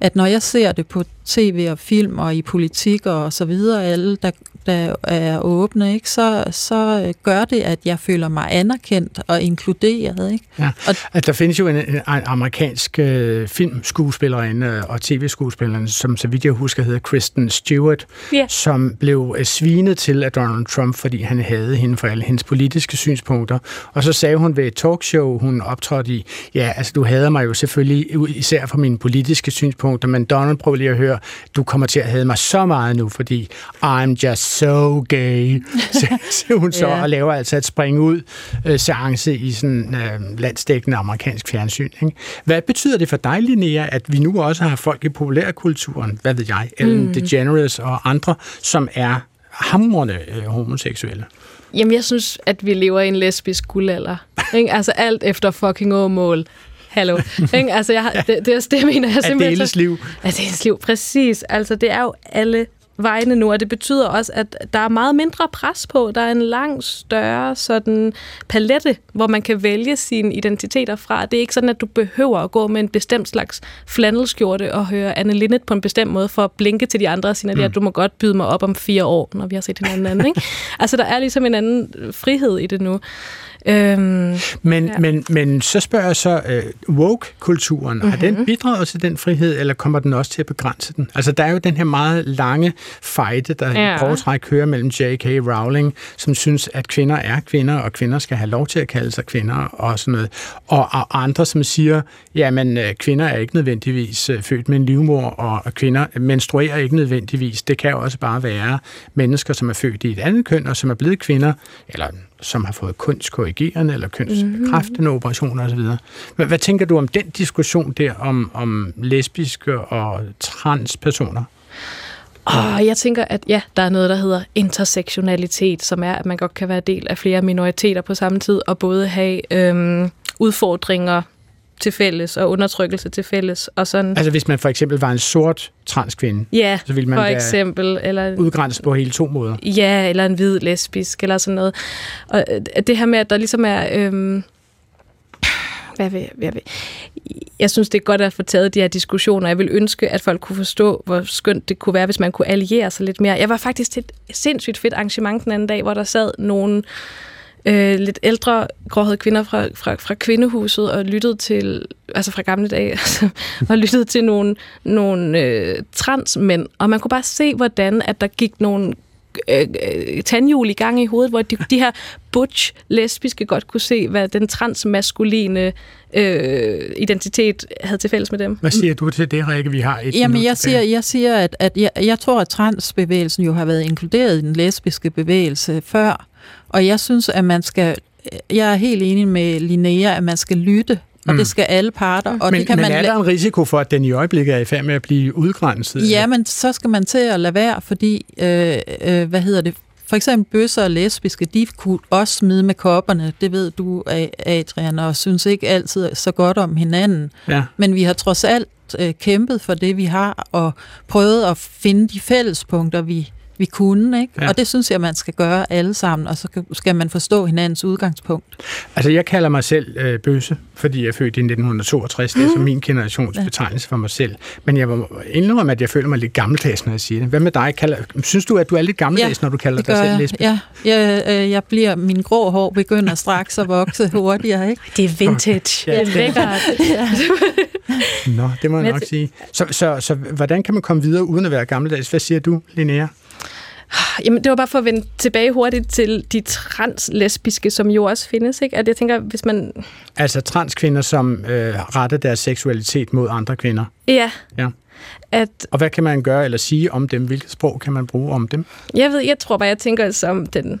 at når jeg ser det på tv og film og i politik og så videre, alle der, der er åbne, ikke, så, så øh, gør det, at jeg føler mig anerkendt og inkluderet. Ikke? Ja. Og, at der findes jo en, en, amerikansk øh, filmskuespillerinde og tv-skuespillerinde, som så vidt jeg husker hedder Kristen Stewart, Ja. som blev øh, svinet til af Donald Trump, fordi han havde hende for alle hendes politiske synspunkter. Og så sagde hun ved et talkshow, hun optrådte i, ja, altså du hader mig jo selvfølgelig, især for mine politiske synspunkter, men Donald, prøv lige at høre, du kommer til at hade mig så meget nu, fordi I'm just so gay, siger hun så, Ja. og laver altså et spring ud øh, seance i sådan øh, landsdækkende amerikansk fjernsyn. Ikke? Hvad betyder det for dig, Linnea, at vi nu også har folk i populærkulturen, hvad ved jeg, Ellen Mm. DeGeneres og andre, som er hamrende øh, homoseksuelle? Jamen, jeg synes, at vi lever i en lesbisk guldalder. ikke? Altså alt efter fucking åmål. Hallo. Ikke? Altså, jeg har, det, det, er- det mener jeg simpelthen. deles liv. At deles liv, præcis. Altså, det er jo alle vejene nu, og det betyder også, at der er meget mindre pres på. Der er en langt større sådan palette, hvor man kan vælge sine identiteter fra. Det er ikke sådan, at du behøver at gå med en bestemt slags flanelskjorte og høre Anne Linnet på en bestemt måde for at blinke til de andre og sige, Mm. at du må godt byde mig op om fire år, når vi har set hinanden anden. Ikke? altså, der er ligesom en anden frihed i det nu. Øhm, Men, Ja. men, men så spørger jeg så, uh, woke-kulturen, mm-hmm. har Mhm. den bidraget til den frihed, eller kommer den også til at begrænse den? Altså, der er jo den her meget lange fejde, der Ja. i foretræk kører mellem J.K. Rowling, som synes, at kvinder er kvinder, og kvinder skal have lov til at kalde sig kvinder, og sådan noget. Og, og andre, som siger, jamen, øh, kvinder er ikke nødvendigvis øh, født med en livmor, og og kvinder menstruerer ikke nødvendigvis. Det kan jo også bare være mennesker, som er født i et andet køn, og som er blevet kvinder, eller som har fået kønskorrigerende eller kønsbekræftende operationer osv. Hvad, hvad tænker du om den diskussion der om, om lesbiske og transpersoner? Og jeg tænker, at ja, der er noget, der hedder intersektionalitet, som er, at man godt kan være del af flere minoriteter på samme tid, og både have øhm, udfordringer til fælles og undertrykkelse til fælles. Og sådan, Altså hvis man for eksempel var en sort transkvinde, ja, så ville man for eksempel. Eller, udgrænset på hele to måder. Ja, eller en hvid lesbisk, eller sådan noget. Og øh, det her med, at der ligesom er... Øhm, hvad vil, hvad vil, jeg synes, det er godt at få taget de her diskussioner. Jeg vil ønske, at folk kunne forstå, hvor skønt det kunne være, hvis man kunne alliere sig lidt mere. Jeg var faktisk til et sindssygt fedt arrangement den anden dag, hvor der sad nogle øh, lidt ældre gråhårede kvinder fra, fra, fra kvindehuset og lyttede til, altså fra gamle dage, altså, og lyttede til nogle, nogle øh, transmænd. Og man kunne bare se, hvordan at der gik nogle øh, øh, tandhjul i gang i hovedet, hvor de, de her butch lesbiske godt kunne se, hvad den transmaskuline øh, identitet havde til fælles med dem. Hvad siger du til det, Rikke? Vi har et Jamen, jeg siger, jeg siger at, at jeg, jeg tror, at transbevægelsen jo har været inkluderet i den lesbiske bevægelse før, og jeg synes, at man skal, jeg er helt enig med Linnea, at man skal lytte, og Mm. det skal alle parter. Og men, det kan men man er der en risiko for, at den i øjeblikket er i færd med at blive udgrænset? Ja, men så skal man til at lade være, fordi, øh, øh, hvad hedder det, for eksempel bøsser og lesbiske, de kunne også smide med kopperne, det ved du, Adrian, og synes ikke altid så godt om hinanden. Ja. Men vi har trods alt øh, kæmpet for det, vi har, og prøvet at finde de fællespunkter, vi, vi kunne. Ikke? Ja. Ja. Og det synes jeg, man skal gøre alle sammen, og så skal man forstå hinandens udgangspunkt. Altså, jeg kalder mig selv øh, bøsse, fordi jeg er født i 1962. Det er som min generations betegnelse for mig selv. Men jeg må indrømme, at jeg føler mig lidt gammeldags, når jeg siger det. Hvad med dig? Kalder, synes du, at du er lidt gammeldags, når du kalder dig selv jeg. lesbisk? Ja, jeg, øh, jeg bliver, min grå hår begynder straks at vokse hurtigere. Ikke? Det er vintage. Ja, det er lækkert. ja. Nå, det må jeg nok sige. Så, så, så hvordan kan man komme videre uden at være gammeldags? Hvad siger du, Linnea? Jamen, det var bare for at vende tilbage hurtigt til de translesbiske, som jo også findes, ikke? At jeg tænker, hvis man... Altså transkvinder, som øh, retter deres seksualitet mod andre kvinder. Ja, Ja. at... Og hvad kan man gøre eller sige om dem? Hvilket sprog kan man bruge om dem? Jeg ved, jeg tror bare, jeg tænker som den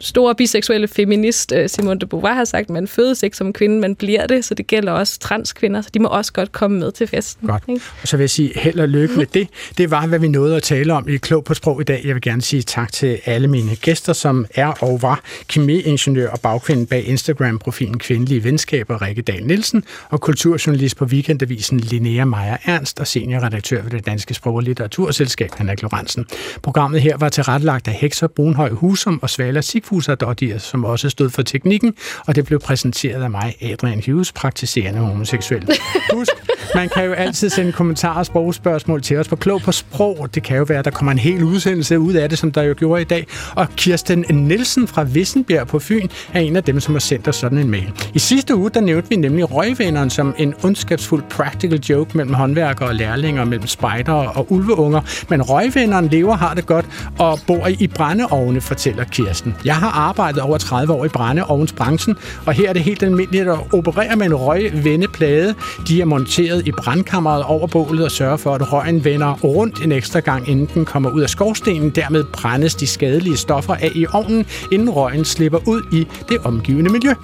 store biseksuelle feminist øh, Simone de Beauvoir har sagt, man fødes ikke som kvinde, man bliver det, så det gælder også transkvinder, så de må også godt komme med til festen. Godt. Ikke? Og så vil jeg sige held og lykke med det. Det var, hvad vi nåede at tale om i Klog på Sprog i dag. Jeg vil gerne sige tak til alle mine gæster, som er og var kemiingeniør og bagkvinde bag Instagram-profilen Kvindelige Venskaber, Rikke Dahl Nielsen, og kulturjournalist på Weekendavisen Linnea Meyer Ernst og seniorredaktør ved det Danske Sprog- og Litteraturselskab, Henrik Lorentzen. Programmet her var tilrettelagt af Hekser Brunhøj Husum og Svala Sigfuser Dottir, som også stod for teknikken, og det blev præsenteret af mig, Adrian Hughes, praktiserende homoseksuel. Husk, man kan jo altid sende kommentarer og sprogspørgsmål til os på Klog på Sprog. Det kan jo være, at der kommer en hel udsendelse ud af det, som der jo gjorde i dag. Og Kirsten Nielsen fra Vissenbjerg på Fyn er en af dem, som har sendt os sådan en mail. I sidste uge, der nævnte vi nemlig røgvenderen som en ondskabsfuld practical joke mellem håndværkere og lærlinger, mellem spejdere og ulveunger. Men røgvenderen lever har det godt og bor i brændeovne, fortæller Kirsten. Jeg har arbejdet over 30 år i brændeovnsbranchen, og her er det helt almindeligt at operere med en røgvendeplade. De er monteret i brandkammeret over bålet og sørger for, at røgen vender rundt en ekstra gang, inden den kommer ud af skorstenen. Dermed brændes de skadelige stoffer af i ovnen, inden røgen slipper ud i det omgivende miljø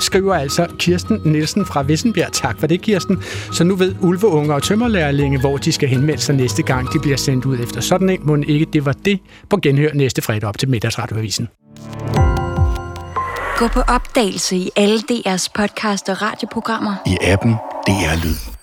skriver altså Kirsten Nielsen fra Vissenbjerg. Tak for det, Kirsten. Så nu ved ulveunger og tømmerlærlinge, hvor de skal henvende sig næste gang, de bliver sendt ud efter sådan en. Må ikke det var det på genhør næste fredag op til middagsradioavisen. Gå på opdagelse i alle DR's podcast og radioprogrammer. I appen DR Lyd.